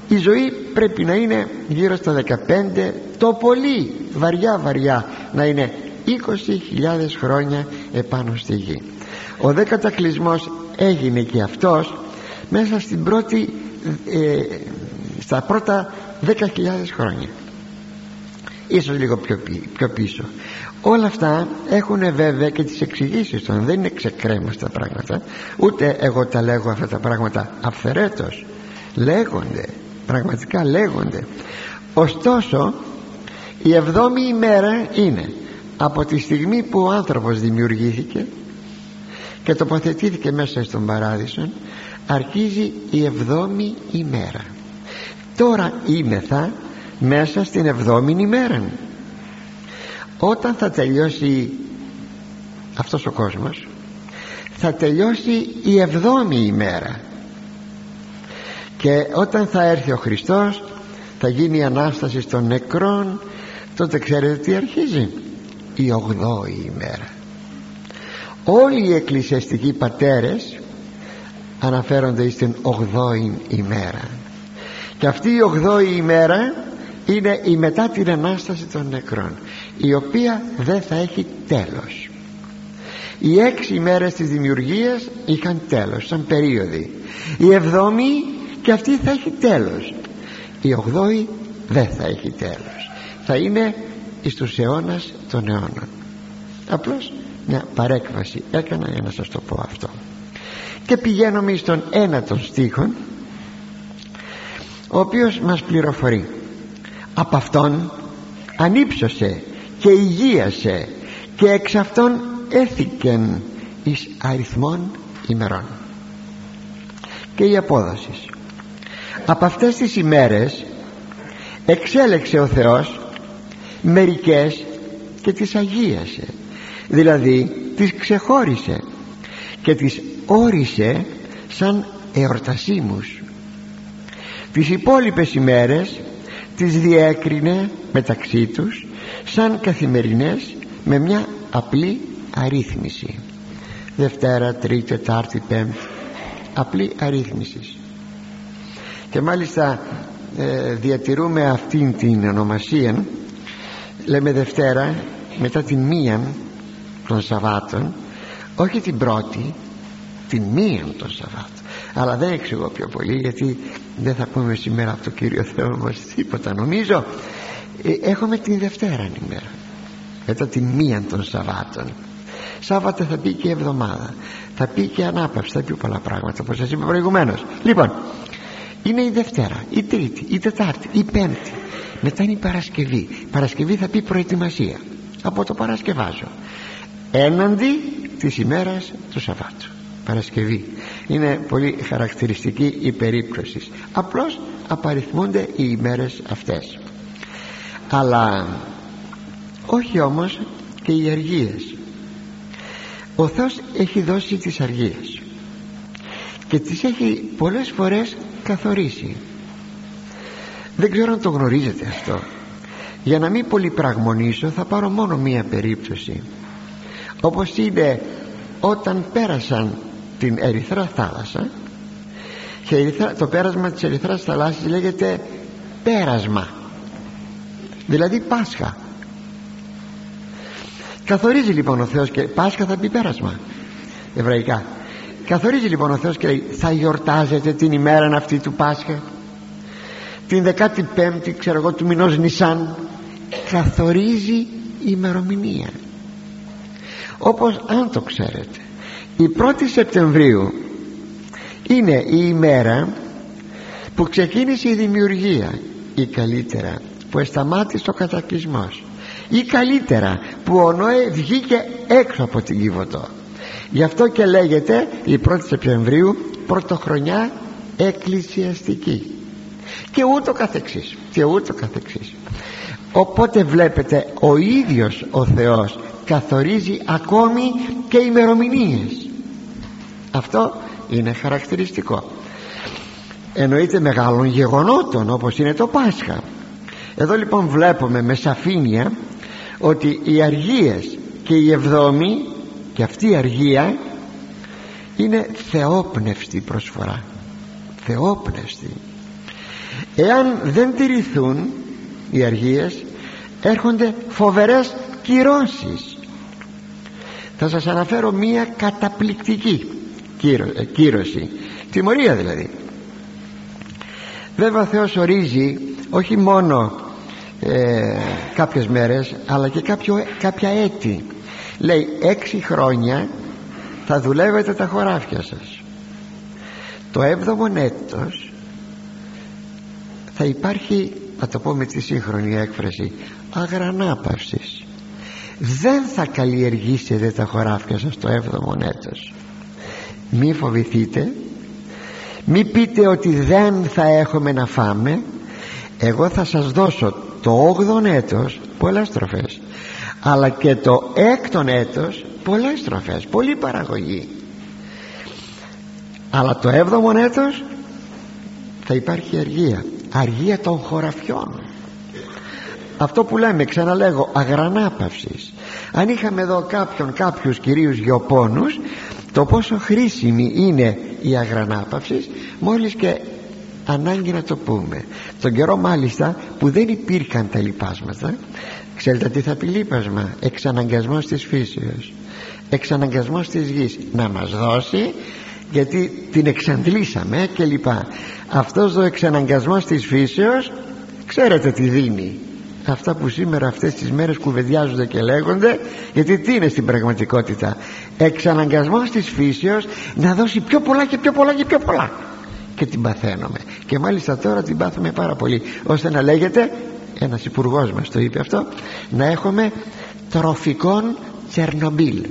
η ζωή πρέπει να είναι γύρω στα 15 το πολύ βαριά βαριά να είναι 20.000 χρόνια επάνω στη γη. Ο δε κατακλυσμός έγινε και αυτός μέσα στην πρώτη ε, στα πρώτα 10.000 χρόνια. Ίσως λίγο πιο, πιο πίσω. Όλα αυτά έχουν βέβαια και τις εξηγήσεις των. Δεν είναι ξεκρέμαστα πράγματα. Ούτε εγώ τα λέγω αυτά τα πράγματα αυθερέτως λέγονται πραγματικά λέγονται. Ωστόσο η εβδόμη ημέρα είναι από τη στιγμή που ο άνθρωπος δημιουργήθηκε και τοποθετήθηκε μέσα στον παράδεισο αρχίζει η εβδόμη ημέρα. Τώρα είμεθα μέσα στην εβδόμη ημέρα όταν θα τελειώσει αυτός ο κόσμος θα τελειώσει η εβδόμη ημέρα. Και όταν θα έρθει ο Χριστός θα γίνει η Ανάσταση των νεκρών τότε ξέρετε τι αρχίζει; Η ογδόη ημέρα. Όλοι οι εκκλησιαστικοί πατέρες αναφέρονται στην ογδόη ημέρα. Και αυτή η ογδόη ημέρα είναι η μετά την Ανάσταση των νεκρών η οποία δεν θα έχει τέλος. Οι έξι ημέρες της δημιουργίας είχαν τέλος σαν περίοδοι. Η εβδόμη και αυτή θα έχει τέλος. Η ογδόη δεν θα έχει τέλος. Θα είναι εις τους αιώνας των αιώνων. Απλώς μια παρέκβαση έκανα για να σας το πω αυτό και πηγαίνουμε στον ένα των στίχων ο οποίος μας πληροφορεί. Από αυτόν ανύψωσε και υγείασε και εξ αυτών έθηκεν εις αριθμών ημερών και η απόδοση. Από αυτές τις ημέρες εξέλεξε ο Θεός μερικές και τις αγίασε δηλαδή τις ξεχώρισε και τις όρισε σαν εορτασίμους. Τις υπόλοιπες ημέρες τις διέκρινε μεταξύ τους σαν καθημερινές με μια απλή αρρύθμιση. Δευτέρα, Τρίτη, Τετάρτη, Πέμπτη. Απλή αρρύθμιση. Και μάλιστα ε, διατηρούμε αυτήν την ονομασία λέμε Δευτέρα μετά την μία των Σαββάτων όχι την πρώτη την μία των Σαββάτων αλλά δεν εξηγώ πιο πολύ γιατί δεν θα πούμε σήμερα από το Κύριο Θεό μας τίποτα νομίζω. Ε, έχουμε την Δευτέρα ημέρα μετά την μία των Σαββάτων. Σάββατο θα πει και εβδομάδα. Θα πει και ανάπαυση θα πει πολλά πράγματα όπως σας είπα προηγουμένως. Λοιπόν είναι η Δευτέρα, η Τρίτη, η Τετάρτη, η Πέμπτη. Μετά είναι η Παρασκευή. Παρασκευή θα πει προετοιμασία. Από το Παρασκευάζω. Έναντι της ημέρας του Σαββάτου Παρασκευή. Είναι πολύ χαρακτηριστική η περίπτωση. Απλώς απαριθμούνται οι ημέρες αυτές. Αλλά όχι όμως και οι αργίες. Ο Θεός έχει δώσει τις αργίες και τις έχει πολλές φορές καθορίσει. Δεν ξέρω αν το γνωρίζετε αυτό. Για να μην πολυπραγμονήσω θα πάρω μόνο μία περίπτωση. Όπως είναι όταν πέρασαν την Ερυθρά θάλασσα και το πέρασμα της Ερυθράς θαλάσσης λέγεται πέρασμα δηλαδή Πάσχα. Καθορίζει λοιπόν ο Θεός και Πάσχα θα πει πέρασμα εβραϊκά. Καθορίζει λοιπόν ο Θεός και λέει θα γιορτάζετε την ημέρα αυτή του Πάσχα την 15η ξέρω εγώ του μηνός Νισάν καθορίζει η ημερομηνία. Όπως αν το ξέρετε η 1η Σεπτεμβρίου είναι η ημέρα που ξεκίνησε η δημιουργία ή καλύτερα που εσταμάτησε ο κατακλυσμός ή καλύτερα που ο Νόε βγήκε έξω από την Κιβωτό γι' αυτό και λέγεται η 1η Σεπτεμβρίου πρωτοχρονιά εκκλησιαστική και ούτω καθεξής και ούτω καθεξής. Οπότε βλέπετε ο ίδιος ο Θεός καθορίζει ακόμη και ημερομηνίες αυτό είναι χαρακτηριστικό. Εννοείται μεγάλων γεγονότων όπως είναι το Πάσχα. Εδώ λοιπόν βλέπουμε με σαφήνεια ότι οι αργίες και η εβδόμη και αυτή η αργία είναι θεόπνευστη προσφορά. Θεόπνευστη. Εάν δεν τηρηθούν οι αργίες έρχονται φοβερές κυρώσεις. Θα σας αναφέρω μία καταπληκτική ε, κύρωση τιμωρία δηλαδή. Βέβαια ο Θεός ορίζει όχι μόνο ε, κάποιες μέρες αλλά και κάποιο, κάποια έτη. Λέει έξι χρόνια θα δουλεύετε τα χωράφια σας. Το έβδομο έτος θα υπάρχει θα το πω με τη σύγχρονη έκφραση αγρανάπαυσης. Δεν θα καλλιεργήσετε τα χωράφια σας το έβδομο έτος μη φοβηθείτε. Μη πείτε ότι δεν θα έχουμε να φάμε. Εγώ θα σας δώσω το 8ο έτος πολλές στροφές αλλά και το έκτον έτος πολλές στροφές πολλή παραγωγή. Αλλά το έβδομο έτος θα υπάρχει αργία αργία των χωραφιών. Αυτό που λέμε ξαναλέγω αγρανάπαυσης. Αν είχαμε εδώ κάποιον κάποιους κυρίους γεωπόνους το πόσο χρήσιμη είναι η αγρανάπαυσης μόλις και ανάγκη να το πούμε. Τον καιρό μάλιστα που δεν υπήρχαν τα λοιπάσματα ξέρετε τι θα πει λείπασμα εξαναγκασμός της φύσεως. Εξαναγκασμός της γης. Να μας δώσει γιατί την εξαντλήσαμε και λοιπά αυτός ο εξαναγκασμός της φύσεως ξέρετε τι δίνει αυτά που σήμερα αυτές τις μέρες κουβεντιάζονται και λέγονται γιατί τι είναι στην πραγματικότητα; Εξαναγκασμός της φύσεως να δώσει πιο πολλά και πιο πολλά και πιο πολλά. Και την παθαίνουμε. Και μάλιστα τώρα την πάθουμε πάρα πολύ ώστε να λέγεται ένας υπουργός μας το είπε αυτό να έχουμε τροφικών Τσερνομπίλ.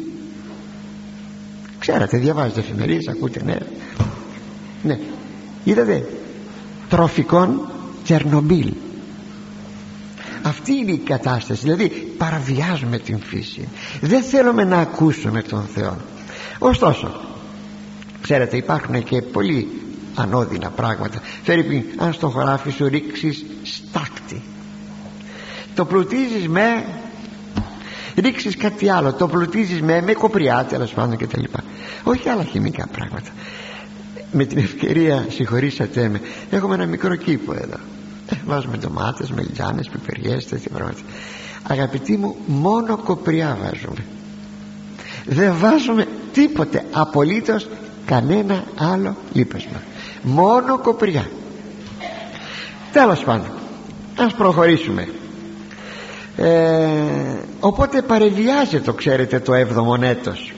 Ξέρετε διαβάζετε εφημερίες ακούτε ναι. Ναι. Είδατε τροφικών Τσερνομπίλ αυτή είναι η κατάσταση. Δηλαδή παραβιάζουμε την φύση. Δεν θέλουμε να ακούσουμε τον Θεό. Ωστόσο ξέρετε υπάρχουν και πολύ ανώδυνα πράγματα. Φέρει αν στο χωράφι σου ρίξεις στάκτη το πλουτίζεις με ρίξεις κάτι άλλο το πλουτίζεις με, με κοπριά τέλος πάντων και τα λοιπά όχι άλλα χημικά πράγματα. Με την ευκαιρία συγχωρήσατε με έχουμε ένα μικρό κήπο εδώ. ε, βάζουμε ντομάτες, μελιτζάνες, πιπεριές τέτοια πράγματα. Αγαπητοί μου μόνο κοπριά βάζουμε. Δεν βάζουμε τίποτε απολύτως κανένα άλλο λίπασμα. Μόνο κοπριά. Τέλος πάντων ας προχωρήσουμε. Ε, οπότε παρελιάζεται το ξέρετε το έβδομο έτος.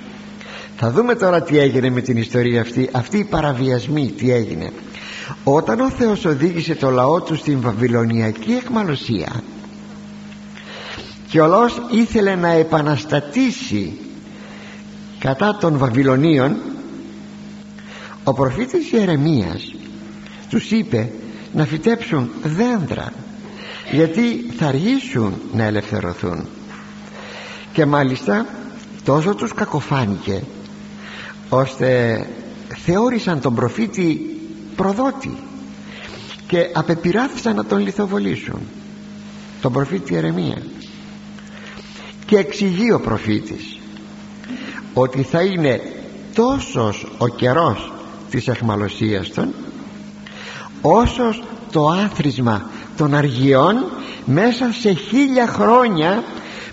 Θα δούμε τώρα τι έγινε με την ιστορία αυτή. Αυτή η παραβιασμή τι έγινε όταν ο Θεός οδήγησε το λαό του στην βαβυλωνιακή εκμαλωσία και ο λαός ήθελε να επαναστατήσει κατά των Βαβυλωνίων ο προφήτης Ιερεμίας τους είπε να φυτέψουν δέντρα γιατί θα αργήσουν να ελευθερωθούν. Και μάλιστα τόσο τους κακοφάνηκε ώστε θεώρησαν τον προφήτη προδότη. Και απεπειράθησαν να τον λιθοβολήσουν τον προφήτη Ιερεμία. Και εξηγεί ο προφήτης ότι θα είναι τόσος ο καιρός της εχμαλωσίας των όσος το άθροισμα των αργιών μέσα σε χίλια χρόνια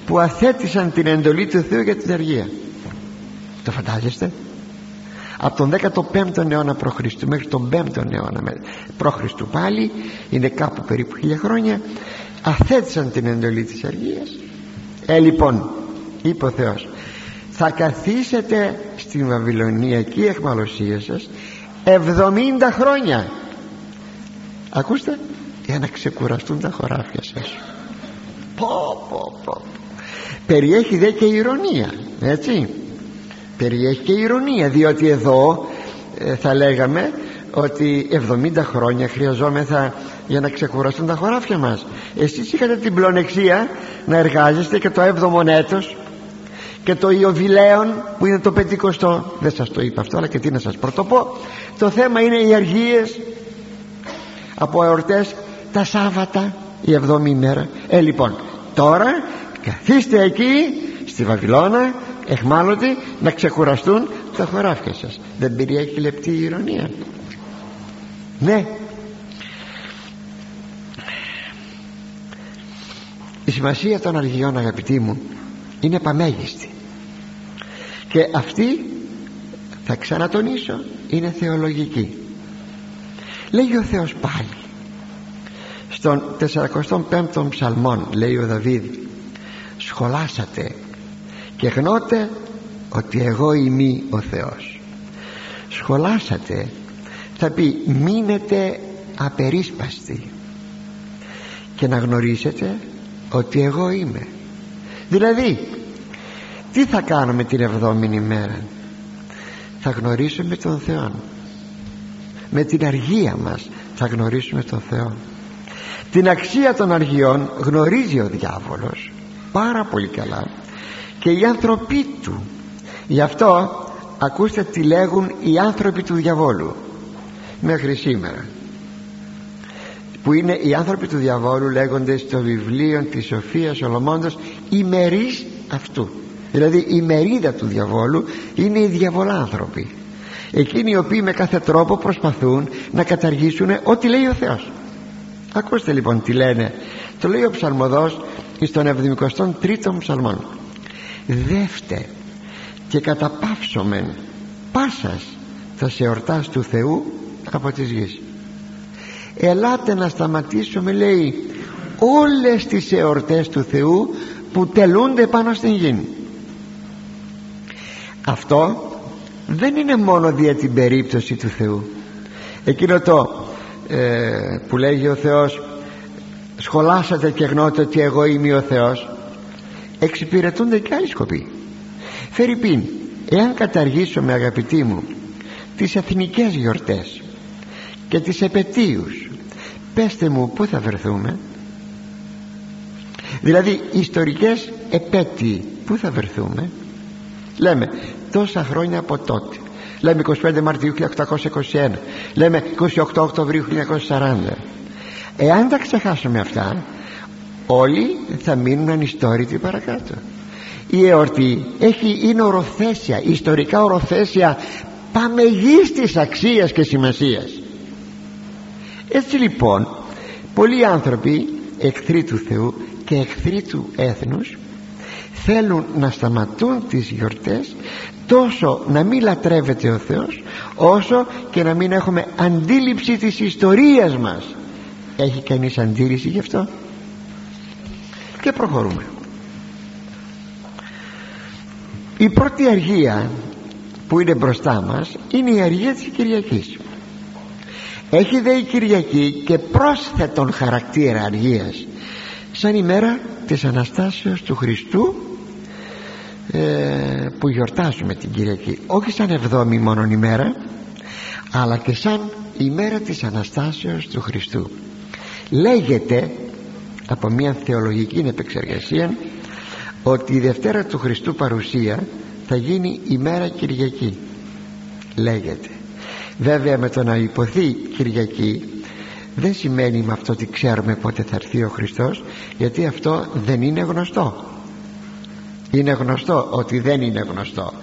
που αθέτησαν την εντολή του Θεού για την αργία το φαντάζεστε; Από τον 15ο αιώνα π.Χ. μέχρι τον 5ο αιώνα π.Χ. πάλι είναι κάπου περίπου χίλια χρόνια αθέτησαν την εντολή της αργίας ε λοιπόν είπε ο Θεός θα καθίσετε στην Βαβυλωνιακή εχμαλωσία σας 70 χρόνια ακούστε για να ξεκουραστούν τα χωράφια σας πω πω πω περιέχει δε και ηρωνία έτσι περιέχει και ηρωνία διότι εδώ ε, θα λέγαμε ότι 70 χρόνια χρειαζόμεθα για να ξεκουραστούν τα χωράφια μας. Εσείς είχατε την πλονεξία να εργάζεστε και το 7ο έτος και το Ιωβιλέον που είναι το πεντηκοστό. Δεν σας το είπα αυτό αλλά και τι να σας πρωτοπώ. Το θέμα είναι οι αργίες. Από εορτές τα Σάββατα η εβδομή μέρα. Ε λοιπόν τώρα καθίστε εκεί στη Βαβυλώνα εχμάλωτοι να ξεκουραστούν τα χωράφια σας. Δεν περιέχει λεπτή ηρωνία. Ναι. Η σημασία των αργιών αγαπητοί μου είναι επαμέγιστη και αυτή θα ξανατονίσω είναι θεολογική. Λέγει ο Θεός πάλι στον 45ο ψαλμόν λέει ο Δαβίδ σχολάσατε και γνώτε ότι εγώ είμαι ο Θεός. Σχολάσατε θα πει μείνετε απερίσπαστοι. Και να γνωρίσετε ότι εγώ είμαι. Δηλαδή τι θα κάνουμε την εβδόμηνη μέρα; Θα γνωρίσουμε τον Θεό με την αργία μας θα γνωρίσουμε τον Θεό. Την αξία των αργιών γνωρίζει ο διάβολος πάρα πολύ καλά και οι άνθρωποι του. Γι' αυτό ακούστε τι λέγουν οι άνθρωποι του διαβόλου μέχρι σήμερα. Που είναι οι άνθρωποι του διαβόλου λέγονται στο βιβλίο της Σοφίας Σολομώντος ημερής αυτού δηλαδή η μερίδα του διαβόλου είναι οι διαβολάνθρωποι. Εκείνοι οι οποίοι με κάθε τρόπο προσπαθούν να καταργήσουν ό,τι λέει ο Θεός. Ακούστε λοιπόν τι λένε. Το λέει ο ψαλμοδός στον 73ο ψαλμόν δεύτε και καταπαύσομεν πάσας θα σε ορτάς του Θεού από της γης. Ελάτε να σταματήσουμε λέει όλες τις εορτές του Θεού που τελούνται πάνω στην γη. Αυτό δεν είναι μόνο δια την περίπτωση του Θεού. Εκείνο το ε, που λέγει ο Θεός σχολάσατε και γνώτε ότι εγώ είμαι ο Θεός εξυπηρετούνται και άλλοι σκοποί. Φερρυπίν εάν καταργήσουμε αγαπητοί μου τις εθνικές γιορτές και τις επαιτίους πέστε μου πού θα βρεθούμε; Δηλαδή ιστορικές επέτειοι πού θα βρεθούμε; Λέμε τόσα χρόνια από τότε. Λέμε 25 Μαρτίου 1821 λέμε 28 Οκτωβρίου 1940 εάν τα ξεχάσουμε αυτά όλοι θα μείνουν ανιστόρητοι παρακάτω. Η εορτή έχει, είναι οροθέσια ιστορικά οροθέσια παμεγίστης αξίας και σημασίας. Έτσι λοιπόν πολλοί άνθρωποι εχθροί του Θεού και εχθροί του έθνους θέλουν να σταματούν τις γιορτές τόσο να μην λατρεύεται ο Θεός όσο και να μην έχουμε αντίληψη της ιστορίας μας. Έχει κανείς αντίληψη γι' αυτό; Και προχωρούμε. Η πρώτη αργία που είναι μπροστά μας είναι η αργία της Κυριακής. Έχει δε η Κυριακή και πρόσθετον χαρακτήρα αργίας σαν ημέρα της Αναστάσεως του Χριστού ε, που γιορτάζουμε την Κυριακή. Όχι σαν εβδόμη μόνον ημέρα αλλά και σαν ημέρα της Αναστάσεως του Χριστού. Λέγεται από μια θεολογική επεξεργασία ότι η Δευτέρα του Χριστού παρουσία θα γίνει ημέρα Κυριακή λέγεται. Βέβαια με το να υποθεί Κυριακή δεν σημαίνει με αυτό ότι ξέρουμε πότε θα έρθει ο Χριστός γιατί αυτό δεν είναι γνωστό. Είναι γνωστό ότι δεν είναι γνωστό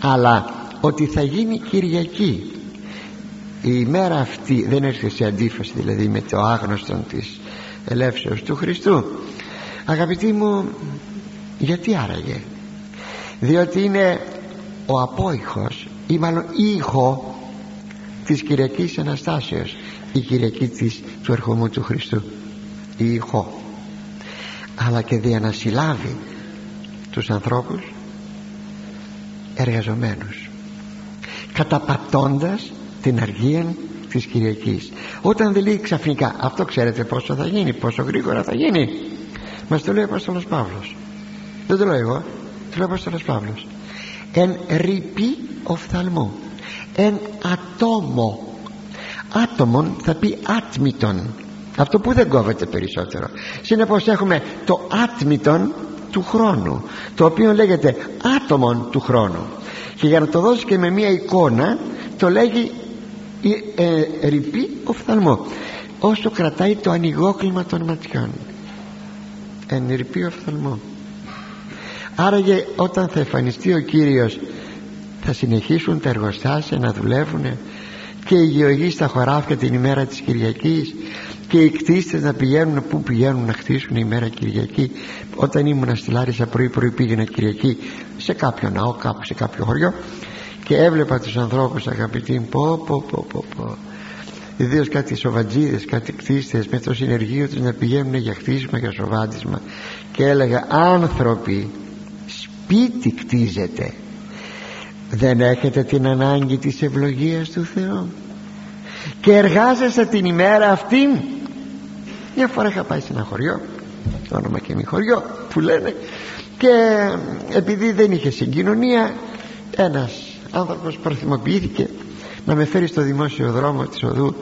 αλλά ότι θα γίνει Κυριακή. Η ημέρα αυτή δεν έρχεται σε αντίφαση δηλαδή με το άγνωστο της ελεύσεως του Χριστού. Αγαπητοί μου γιατί άραγε; Διότι είναι ο απόϊχος ή μάλλον ήχο της Κυριακής Αναστάσεως η Κυριακή της, του ερχομού του Χριστού. Η ήχο. Αλλά και δια να συλλάβει τους ανθρώπους εργαζομένους καταπατώντας την αργία της Κυριακής όταν δεν λέει ξαφνικά αυτό ξέρετε πόσο θα γίνει πόσο γρήγορα θα γίνει μας το λέει ο Απόστολος Παύλος. Δεν το λέω εγώ το λέει ο Απόστολος Παύλος. Εν ρηπή οφθαλμού εν ατόμο άτομον θα πει άτμητον αυτό που δεν κόβεται περισσότερο. Συνεπώς έχουμε το άτμητον του χρόνου το οποίο λέγεται άτομον του χρόνου. Και για να το δώσει και με μια εικόνα το λέγει ε, ρηπή οφθαλμό όσο κρατάει το ανοιγόκλημα των ματιών. Εν ρηπή οφθαλμό άραγε όταν θα εμφανιστεί ο Κύριος θα συνεχίσουν τα εργοστάσια να δουλεύουν και οι γεωργοί στα χωράφια την ημέρα της Κυριακής και οι κτίστες να πηγαίνουν που πηγαίνουν να χτίσουν η μέρα Κυριακή. Όταν ήμουν στη Λάρισα πρωί πρωί πήγαινα Κυριακή σε κάποιο ναό κάπου σε κάποιο χωριό και έβλεπα τους ανθρώπους αγαπητοί πω πω πω πω πω. Ιδίως κάτι σοβατζίδες, κάτι κτίστες με το συνεργείο τους να πηγαίνουν για χτίσμα για σοβάτισμα. Και έλεγα άνθρωποι σπίτι κτίζεται δεν έχετε την ανάγκη της ευλογίας του Θεού. Και εργάζεσαι την ημέρα αυτή μια φορά είχα πάει σε ένα χωριό το όνομα και μη χωριό που λένε και επειδή δεν είχε συγκοινωνία ένας άνθρωπος προθυμοποιήθηκε να με φέρει στο δημόσιο δρόμο της οδού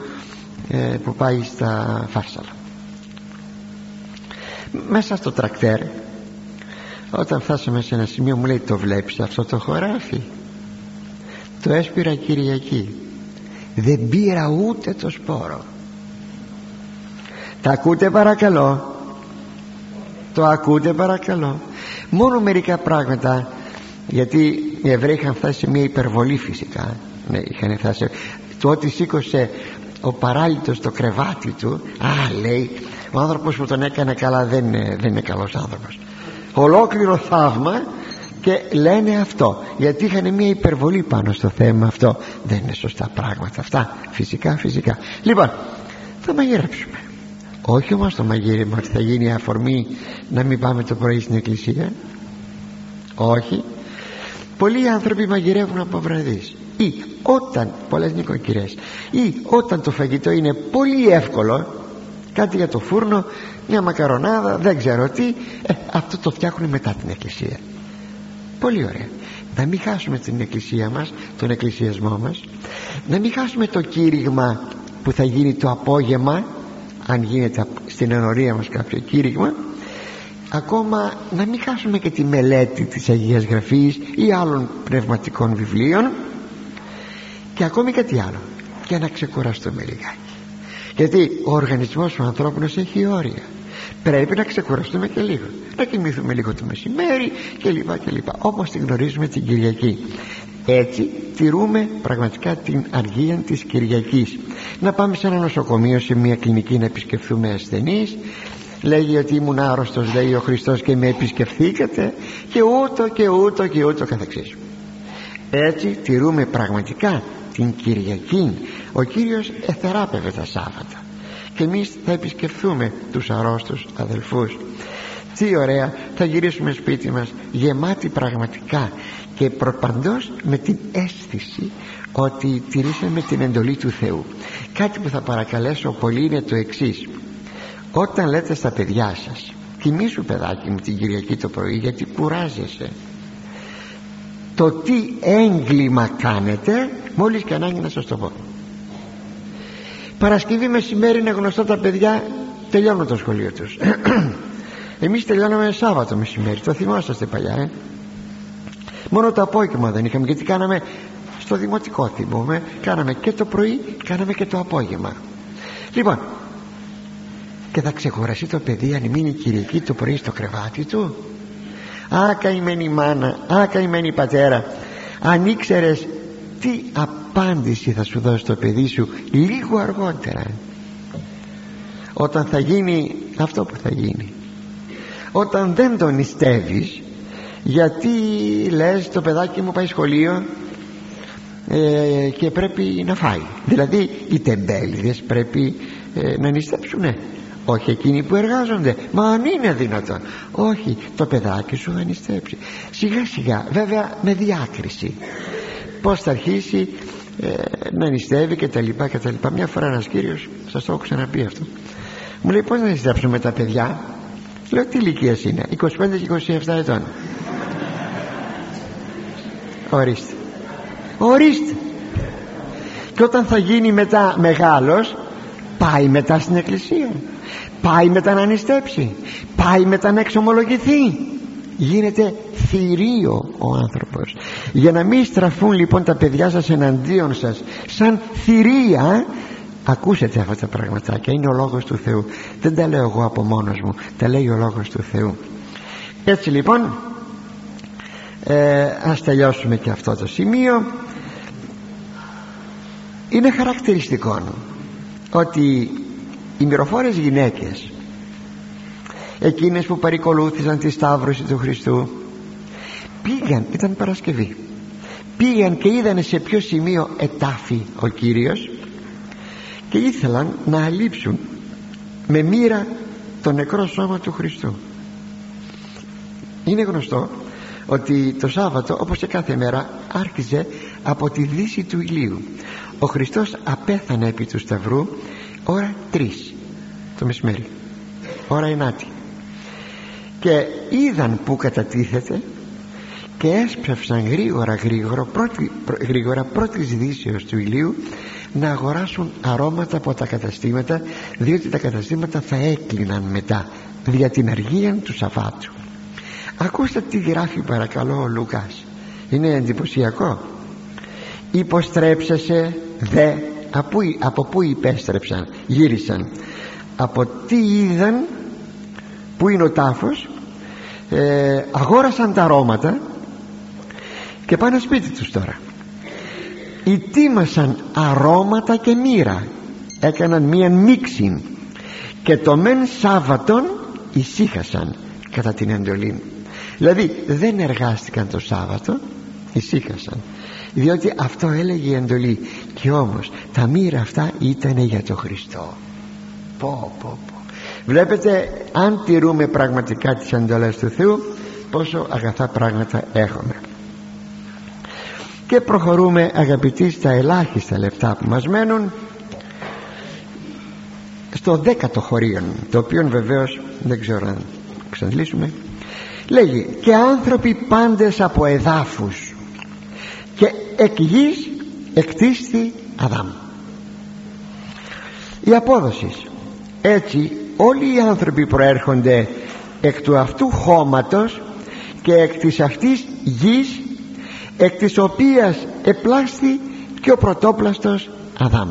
ε, που πάει στα Φάρσαλα. Μέσα στο τρακτέρ όταν φτάσαμε σε ένα σημείο μου λέει το βλέπεις αυτό το χωράφι; Το έσπηρα Κυριακή δεν πήρα ούτε το σπόρο τα ακούτε παρακαλώ; Το ακούτε παρακαλώ μόνο μερικά πράγματα γιατί οι Εβραίοι είχαν φτάσει σε μια υπερβολή φυσικά. Ναι, είχαν φτάσει το ότι σήκωσε ο παράλυτος το κρεβάτι του α λέει ο άνθρωπος που τον έκανε καλά δεν είναι, δεν είναι καλός άνθρωπος. Ολόκληρο θαύμα και λένε αυτό γιατί είχαν μια υπερβολή πάνω στο θέμα αυτό. Δεν είναι σωστά πράγματα αυτά. Φυσικά φυσικά. Λοιπόν θα μαγειρέψουμε. Όχι όμως το μαγείρεμα ότι θα γίνει αφορμή να μην πάμε το πρωί στην εκκλησία. Όχι πολλοί άνθρωποι μαγειρεύουν από βραδείς ή όταν πολλές νοικοκυρές ή όταν το φαγητό είναι πολύ εύκολο κάτι για το φούρνο μια μακαρονάδα δεν ξέρω τι ε, αυτό το φτιάχνουν μετά την εκκλησία. Πολύ ωραία. Να μην χάσουμε την εκκλησία μας τον εκκλησιασμό μας. Να μην χάσουμε το κήρυγμα που θα γίνει το απόγευμα αν γίνεται στην ενορία μας κάποιο κήρυγμα ακόμα να μην χάσουμε και τη μελέτη της Αγίας Γραφής ή άλλων πνευματικών βιβλίων. Και ακόμη κάτι άλλο και να ξεκουραστούμε λιγάκι. Γιατί ο οργανισμός του ανθρώπινος έχει όρια. Πρέπει να ξεκουραστούμε και λίγο. Να κοιμηθούμε λίγο το μεσημέρι και λοιπά και λοιπά. Όπως την γνωρίζουμε την Κυριακή. Έτσι τηρούμε πραγματικά την αργία της Κυριακής. Να πάμε σε ένα νοσοκομείο σε μια κλινική να επισκεφθούμε ασθενείς λέγει ότι ήμουν άρρωστος λέει ο Χριστός και με επισκεφθήκατε και ούτω και ούτω και ούτω καθεξής. Έτσι τηρούμε πραγματικά την Κυριακή. Ο Κύριος εθεράπευε τα Σάββατα και εμείς θα επισκεφθούμε τους αρρώστους αδελφούς. Τι ωραία θα γυρίσουμε σπίτι μας γεμάτοι πραγματικά και προπαντός με την αίσθηση ότι τηρήσαμε την εντολή του Θεού. Κάτι που θα παρακαλέσω πολύ είναι το εξής όταν λέτε στα παιδιά σας τιμήσου παιδάκι μου την Κυριακή το πρωί γιατί κουράζεσαι το τι έγκλημα κάνετε μόλις και ανάγκη να σας το πω. Παρασκευή μεσημέρι είναι γνωστό τα παιδιά τελειώνουν το σχολείο τους. Εμείς τελειώναμε Σάββατο μεσημέρι το θυμόσαστε παλιά ε; μόνο το απόγευμα δεν είχαμε γιατί κάναμε στο δημοτικό θυμούμε κάναμε και το πρωί κάναμε και το απόγευμα. Λοιπόν και θα ξεχωραστεί το παιδί αν μείνει Κυριακή το πρωί στο κρεβάτι του. Α καημένη μάνα Α καημένη πατέρα Αν ήξερες τι απάντηση θα σου δώσει το παιδί σου λίγο αργότερα όταν θα γίνει αυτό που θα γίνει όταν δεν τον νηστεύεις γιατί λες το παιδάκι μου πάει σχολείο ε, και πρέπει να φάει δηλαδή οι τεμπέληδες πρέπει ε, να νηστέψουνε όχι εκείνοι που εργάζονται. Μα αν είναι δυνατόν. Όχι το παιδάκι σου θα νηστέψει. Σιγά σιγά. Βέβαια με διάκριση. Πως θα αρχίσει ε, να νηστεύει και τα λοιπά και τα λοιπά. Μια φορά ένας κύριος σας το έχω ξαναπεί αυτό μου λέει πως να νηστέψουμε τα παιδιά; Λέω τι ηλικίας είναι 25 και 27 ετών ορίστε. Ορίστε. Και όταν θα γίνει μετά μεγάλος πάει μετά στην εκκλησία πάει μετά να νηστέψει πάει μετά να εξομολογηθεί. Γίνεται θηρίο ο άνθρωπος. Για να μην στραφούν λοιπόν τα παιδιά σας εναντίον σας σαν θηρία ακούσετε αυτά τα πραγματάκια. Είναι ο λόγος του Θεού. Δεν τα λέω εγώ από μόνος μου. Τα λέει ο λόγος του Θεού. Έτσι λοιπόν ε, ας τελειώσουμε και αυτό το σημείο. Είναι χαρακτηριστικό ότι οι μυροφόρες γυναίκες. Εκείνες που παρικολούθησαν τη Σταύρωση του Χριστού. Πήγαν, ήταν Παρασκευή. Πήγαν και είδαν σε ποιο σημείο ετάφη ο Κύριος και ήθελαν να αλείψουν με μοίρα το νεκρό σώμα του Χριστού. Είναι γνωστό ότι το Σάββατο όπως και κάθε μέρα άρχιζε από τη δύση του ηλίου. Ο Χριστός απέθανε επί του Σταυρού ώρα 3 το μεσημέρι. Ώρα ενάτη και είδαν που κατατίθεται και έσπευσαν γρήγορα γρήγορα πρώτη, γρήγορα πρώτης δύσεως του ηλίου να αγοράσουν αρώματα από τα καταστήματα διότι τα καταστήματα θα έκλειναν μετά δια την αργία του Σαββάτου. Ακούστε τι γράφει παρακαλώ ο Λουκάς. Είναι εντυπωσιακό. Υποστρέψασε δε από, από πού υπέστρεψαν γύρισαν από τι είδαν που είναι ο τάφος ε, αγόρασαν τα αρώματα και πάνε σπίτι τους τώρα. Ετοίμασαν αρώματα και μοίρα έκαναν μία μίξη και το μεν Σάββατον ησύχασαν κατά την εντολή. Δηλαδή δεν εργάστηκαν το Σάββατο ησύχασαν διότι αυτό έλεγε η εντολή και όμως τα μοίρα αυτά ήταν για το Χριστό. Πω πω πω. Βλέπετε αν τηρούμε πραγματικά τις εντολές του Θεού πόσο αγαθά πράγματα έχουμε. Και προχωρούμε αγαπητοί στα ελάχιστα λεφτά που μας μένουν στο δέκατο χωρίο το οποίο βεβαίως δεν ξέρω αν εξαντλήσουμε λέγει και άνθρωποι πάντες από εδάφους και εκ γης εκτίστη Αδάμ. Η απόδοση. Έτσι όλοι οι άνθρωποι προέρχονται εκ του αυτού χώματος και εκ της αυτής γης εκ της οποίας επλάστη και ο πρωτόπλαστος Αδάμ.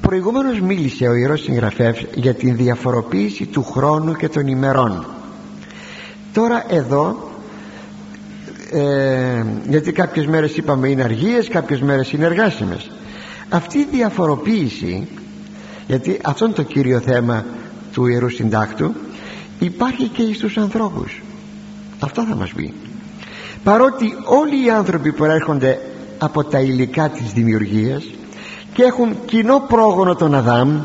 Προηγούμενος μίλησε ο Ιερός Συγγραφεύς για την διαφοροποίηση του χρόνου και των ημερών. Τώρα εδώ ε, γιατί κάποιες μέρες είπαμε είναι αργίες κάποιες μέρες είναι εργάσιμες. Αυτή η διαφοροποίηση γιατί αυτό είναι το κύριο θέμα του Ιερού Συντάκτου υπάρχει και στους ανθρώπους. Αυτό θα μας πει. Παρότι όλοι οι άνθρωποι που έρχονται από τα υλικά της δημιουργίας και έχουν κοινό πρόγονο τον Αδάμ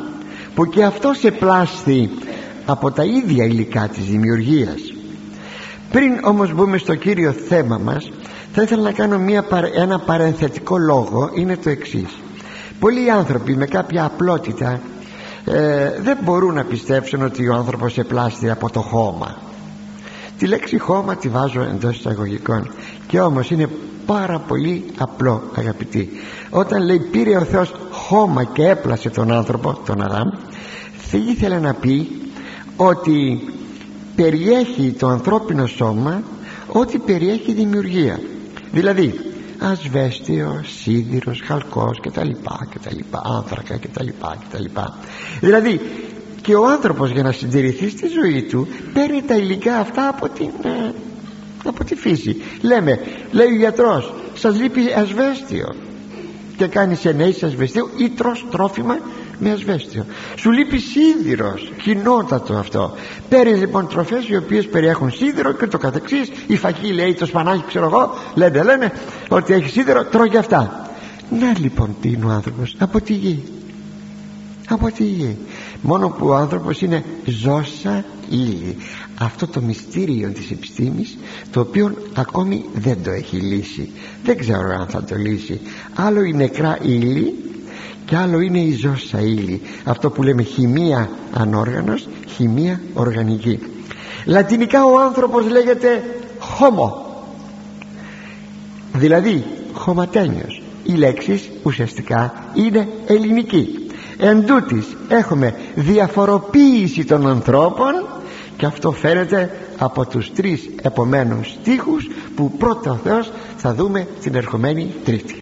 που και αυτό σε πλάστη από τα ίδια υλικά της δημιουργίας πριν όμως μπούμε στο κύριο θέμα μας θα ήθελα να κάνω μια, ένα παρενθετικό λόγο είναι το εξής. Πολλοί άνθρωποι με κάποια απλότητα ε, δεν μπορούν να πιστέψουν ότι ο άνθρωπος επλάστη από το χώμα. Τη λέξη χώμα τη βάζω εντός εισαγωγικών και όμως είναι πάρα πολύ απλό αγαπητοί. Όταν λέει πήρε ο Θεός χώμα και έπλασε τον άνθρωπο τον Αδάμ θα ήθελε να πει ότι περιέχει το ανθρώπινο σώμα ό,τι περιέχει δημιουργία. Δηλαδή ασβέστιος, σίδηρος, χαλκός και τα λοιπά και τα λοιπά άνθρακα και τα λοιπά και τα λοιπά. Δηλαδή και ο άνθρωπος για να συντηρηθεί στη ζωή του παίρνει τα υλικά αυτά από την, ε, από τη φύση. Λέμε, λέει ο γιατρός σας λείπει ασβέστιο και κάνεις ενέσεις ασβεστίου ή τρως τρόφιμα με ασβέστιο σου λείπει σίδηρος κοινότατο αυτό. Παίρνεις λοιπόν τροφές οι οποίες περιέχουν σίδηρο και το καθεξής. Η φακή λέει το σπανάκι ξέρω εγώ λένε λένε ότι έχει σίδηρο τρώγει αυτά. Να λοιπόν τι είναι ο άνθρωπος. Από τη γη. Από τη γη. Μόνο που ο άνθρωπος είναι ζώσα ύλη αυτό το μυστήριο της επιστήμης το οποίο ακόμη δεν το έχει λύσει. Δεν ξέρω αν θα το λύσει. Άλλο η νεκρά ύλη και άλλο είναι η ζώσα ύλη αυτό που λέμε χημεία ανόργανος χημεία οργανική. Λατινικά ο άνθρωπος λέγεται homo δηλαδή χωματένιος. Η λέξη ουσιαστικά είναι ελληνική. Εν τούτης έχουμε διαφοροποίηση των ανθρώπων και αυτό φαίνεται από τους τρεις επομένους στίχους που πρώτα ο Θεός θα δούμε την ερχομένη Τρίτη